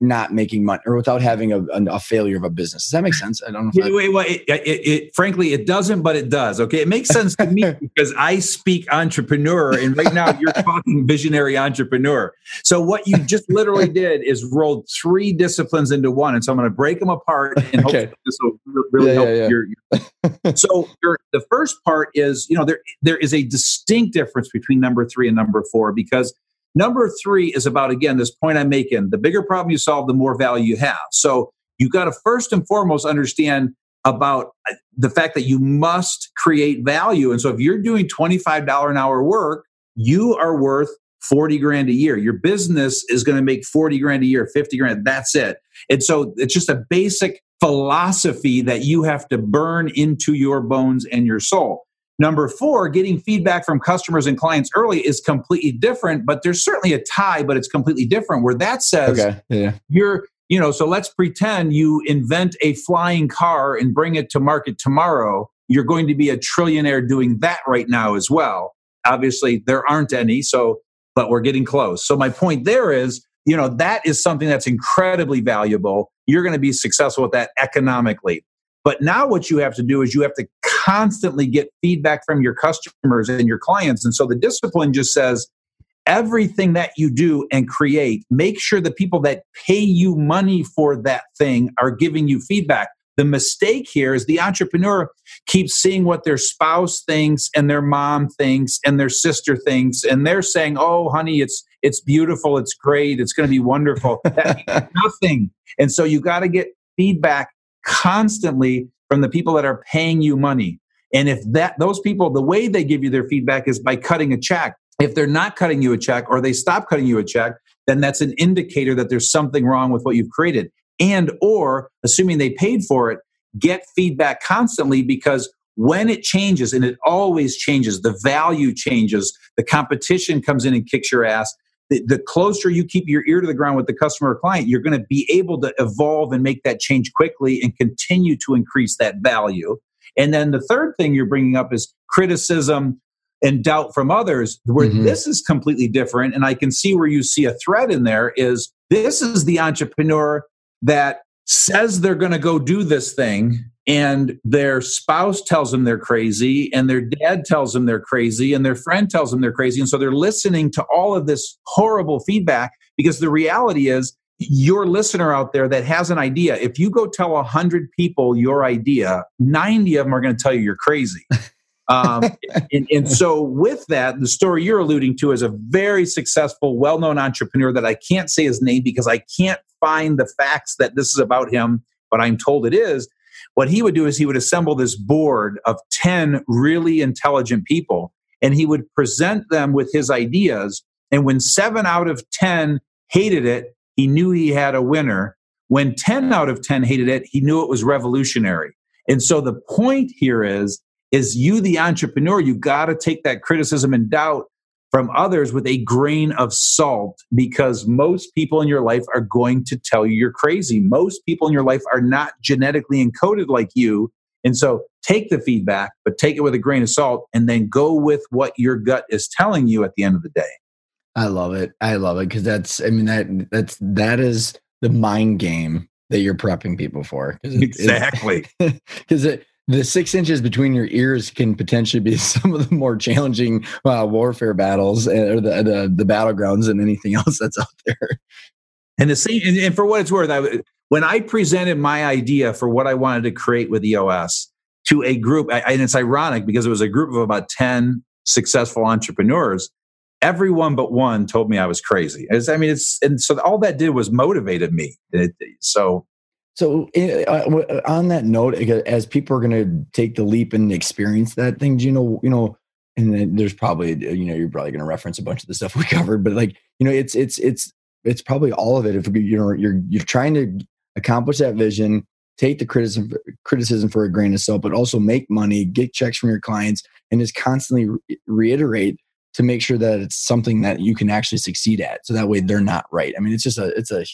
not making money or without having a, a, failure of a business. Does that make sense? I don't know. Wait, wait, wait. It, it, it, frankly, it doesn't, but it does. Okay. It makes sense to me because I speak entrepreneur and right now you're talking visionary entrepreneur. So what you just literally did is rolled three disciplines into one. And so I'm going to break them apart and okay. this will really yeah, help yeah, yeah. Your, your, so your, the first part is, you know, there, there is a distinct difference between number three and number four because Number three is about, again, this point I'm making the bigger problem you solve, the more value you have. So you've got to first and foremost understand about uh, the fact that you must create value. And so if you're doing $25 an hour work, you are worth 40 grand a year. Your business is going to make 40 grand a year, 50 grand. That's it. And so it's just a basic philosophy that you have to burn into your bones and your soul. Number four, getting feedback from customers and clients early is completely different, but there's certainly a tie, but it's completely different where that says okay. yeah. you're, you know, so let's pretend you invent a flying car and bring it to market tomorrow. You're going to be a trillionaire doing that right now as well. Obviously, there aren't any, so, but we're getting close. So, my point there is, you know, that is something that's incredibly valuable. You're going to be successful with that economically. But now what you have to do is you have to constantly get feedback from your customers and your clients. And so the discipline just says everything that you do and create, make sure the people that pay you money for that thing are giving you feedback. The mistake here is the entrepreneur keeps seeing what their spouse thinks and their mom thinks and their sister thinks, and they're saying, "Oh, honey, it's it's beautiful, it's great, it's going to be wonderful." nothing, and so you got to get feedback constantly from the people that are paying you money. And if that those people, the way they give you their feedback is by cutting a check. If they're not cutting you a check or they stop cutting you a check, then that's an indicator that there's something wrong with what you've created. And or assuming they paid for it, get feedback constantly because when it changes and it always changes, the value changes, the competition comes in and kicks your ass, the, the closer you keep your ear to the ground with the customer or client, you're going to be able to evolve and make that change quickly and continue to increase that value. And then the third thing you're bringing up is criticism and doubt from others, where mm-hmm. this is completely different. And I can see where you see a thread in there is this is the entrepreneur that says they're going to go do this thing and their spouse tells them they're crazy and their dad tells them they're crazy and their friend tells them they're crazy and so they're listening to all of this horrible feedback because the reality is your listener out there that has an idea if you go tell 100 people your idea 90 of them are going to tell you you're crazy. Um, and, and, so with that the story you're alluding to is a very successful well-known entrepreneur that i can't say his name because i can't find the facts that this is about him but i'm told it is what he would do is he would assemble this board of 10 really intelligent people and he would present them with his ideas. And when seven out of 10 hated it, he knew he had a winner. When 10 out of 10 hated it, he knew it was revolutionary. And so the point here is, is you, the entrepreneur, you got to take that criticism and doubt from others with a grain of salt because most people in your life are going to tell you you're crazy. Most people in your life are not genetically encoded like you. And so take the feedback, but take it with a grain of salt and then go with what your gut is telling you at the end of the day. I love it. I love it because that's, I mean, that, that's, that is the mind game that you're prepping people for. Exactly. Because it, the six inches between your ears can potentially be some of the more challenging uh, warfare battles uh, or the, the, the battlegrounds than anything else that's out there. And the same, and, and for what it's worth, I, when I presented my idea for what I wanted to create with EOS to a group, I, and it's ironic because it was a group of about ten successful entrepreneurs. Everyone but one told me I was crazy. I mean, it's and so all that did was motivated me. It, so so, eh, uh, on that note, as people are going to take the leap and experience that thing, you know, you know, and there's probably, uh, you know, you're probably going to reference a bunch of the stuff we covered, but like, you know, it's it's it's it's probably all of it. If you know you're you're trying to accomplish that vision, take the criticism criticism for a grain of salt, but also make money, get checks from your clients, and just constantly re- reiterate to make sure that it's something that you can actually succeed at. So that way they're not right. I mean, it's just a it's a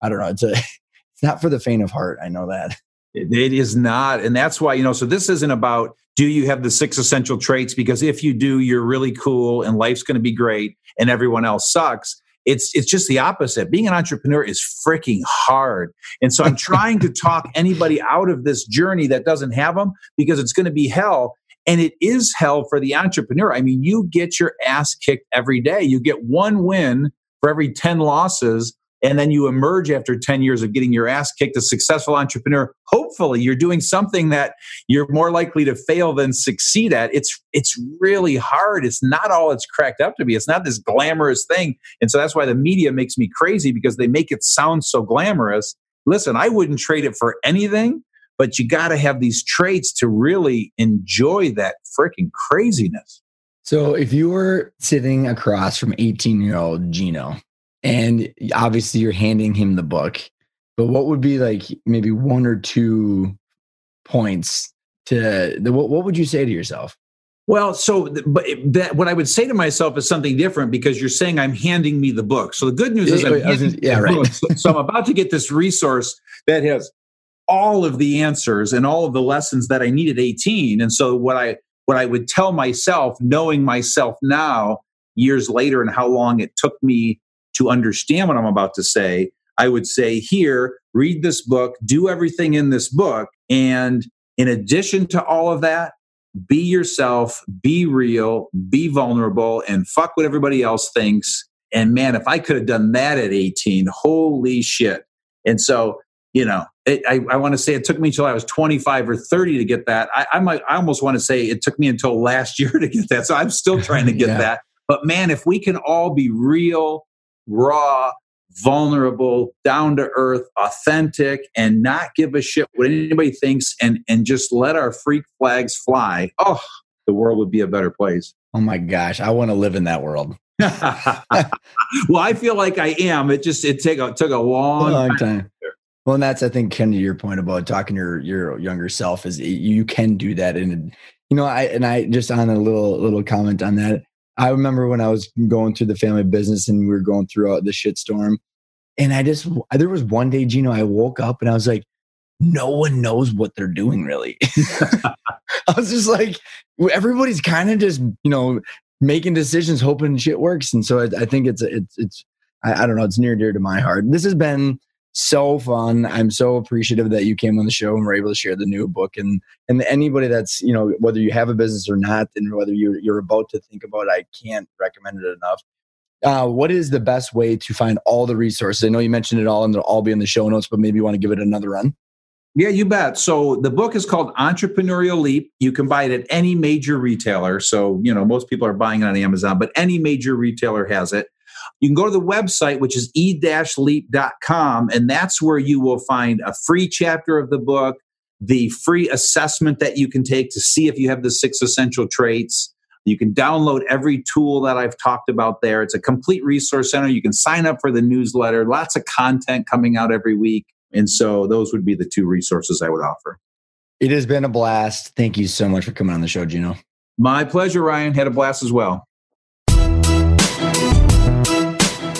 I don't know, it's a not for the faint of heart. I know that. It is not. And that's why, you know, so this isn't about do you have the six essential traits? Because if you do, you're really cool and life's going to be great and everyone else sucks. It's it's just the opposite. Being an entrepreneur is freaking hard. And so I'm trying to talk anybody out of this journey that doesn't have them because it's going to be hell. And it is hell for the entrepreneur. I mean, you get your ass kicked every day. You get one win for every 10 losses and then you emerge after 10 years of getting your ass kicked a successful entrepreneur. Hopefully you're doing something that you're more likely to fail than succeed at. It's it's really hard. It's not all it's cracked up to be. It's not this glamorous thing. And so that's why the media makes me crazy because they make it sound so glamorous. Listen i wouldn't trade it for anything but you got to have these traits to really enjoy that freaking craziness. So if you were sitting across from 18 year old Gino and obviously you're handing him the book but what would be like maybe one or two points to the, what, what would you say to yourself well, so but that what I would say to myself is something different because you're saying I'm handing me the book. So the good news is, I'm yeah, right. So, so I'm about to get this resource that has all of the answers and all of the lessons that I need at 18. And so what I what I would tell myself, knowing myself now, years later, and how long it took me to understand what I'm about to say, I would say, here, read this book, do everything in this book. And in addition to all of that, be yourself, be real, be vulnerable, and fuck what everybody else thinks. And man, if I could have done that at 18, holy shit. And so, you know, it, I, I want to say it took me until I was 25 or 30 to get that. I, I might, I almost want to say it took me until last year to get that. So I'm still trying to get yeah. that. But man, if we can all be real, raw, vulnerable, down to earth, authentic, and not give a shit what anybody thinks and, and just let our freak flags fly, oh, the world would be a better place. Oh my gosh, I want to live in that world. well, I feel like I am. It just it took a took a long, long time. time. Well, and that's I think Ken to your point about talking your your younger self is you can do that, and you know I and I just on a little little comment on that. I remember when I was going through the family business and we were going through the shitstorm. And I just, there was one day, Gino, I woke up and I was like, no one knows what they're doing really. I was just like, everybody's kind of just, you know, making decisions, hoping shit works. And so I, I think it's, it's, it's, I, I don't know, it's near dear to my heart. This has been so fun. I'm so appreciative that you came on the show and were able to share the new book. And and anybody that's you know whether you have a business or not, and whether you're you're about to think about, I can't recommend it enough. Uh, what is the best way to find all the resources? I know you mentioned it all, and they'll all be in the show notes, but maybe you want to give it another run. Yeah, you bet. So the book is called Entrepreneurial Leap. You can buy it at any major retailer. So, you know, most people are buying it on Amazon, but any major retailer has it. You can go to the website, which is e-leap.com, and that's where you will find a free chapter of the book, the free assessment that you can take to see if you have the six essential traits. You can download every tool that I've talked about there. It's a complete resource center. You can sign up for the newsletter, lots of content coming out every week. And so those would be the two resources I would offer. It has been a blast. Thank you so much for coming on the show, Gino. My pleasure, Ryan. Had a blast as well.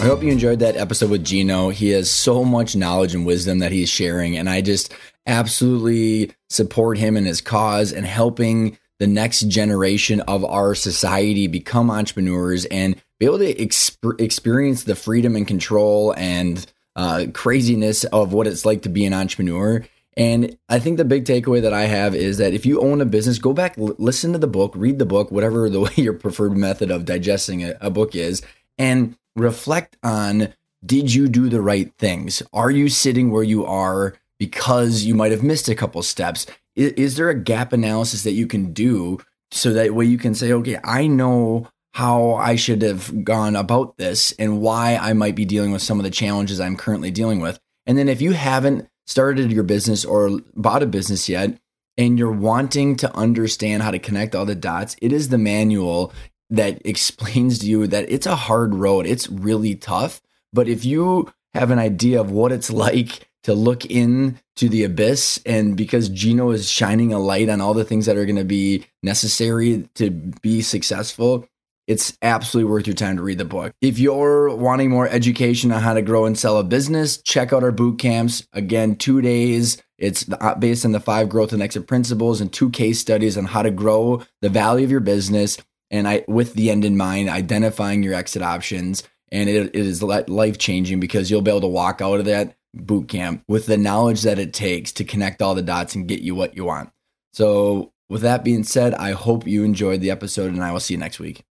I hope you enjoyed that episode with Gino. He has so much knowledge and wisdom that he's sharing. And I just, absolutely support him and his cause and helping the next generation of our society become entrepreneurs and be able to exp- experience the freedom and control and uh, craziness of what it's like to be an entrepreneur. And I think the big takeaway that I have is that if you own a business, go back, l- listen to the book, read the book, whatever the way your preferred method of digesting a, a book is, and reflect on did you do the right things? Are you sitting where you are because you might have missed a couple steps? Is, is there a gap analysis that you can do so that way you can say, okay, I know how I should have gone about this and why I might be dealing with some of the challenges I'm currently dealing with. And then if you haven't started your business or bought a business yet and you're wanting to understand how to connect all the dots, it is the manual that explains to you that it's a hard road. It's really tough. But if you have an idea of what it's like to look into the abyss and because Gino is shining a light on all the things that are going to be necessary to be successful, it's absolutely worth your time to read the book. If you're wanting more education on how to grow and sell a business, check out our boot camps. Again, two days. It's uh, based on the five growth and exit principles and two case studies on how to grow the value of your business. And I, with the end in mind, identifying your exit options. And it, it is life changing because you'll be able to walk out of that boot camp with the knowledge that it takes to connect all the dots and get you what you want. So, with that being said, I hope you enjoyed the episode and I will see you next week.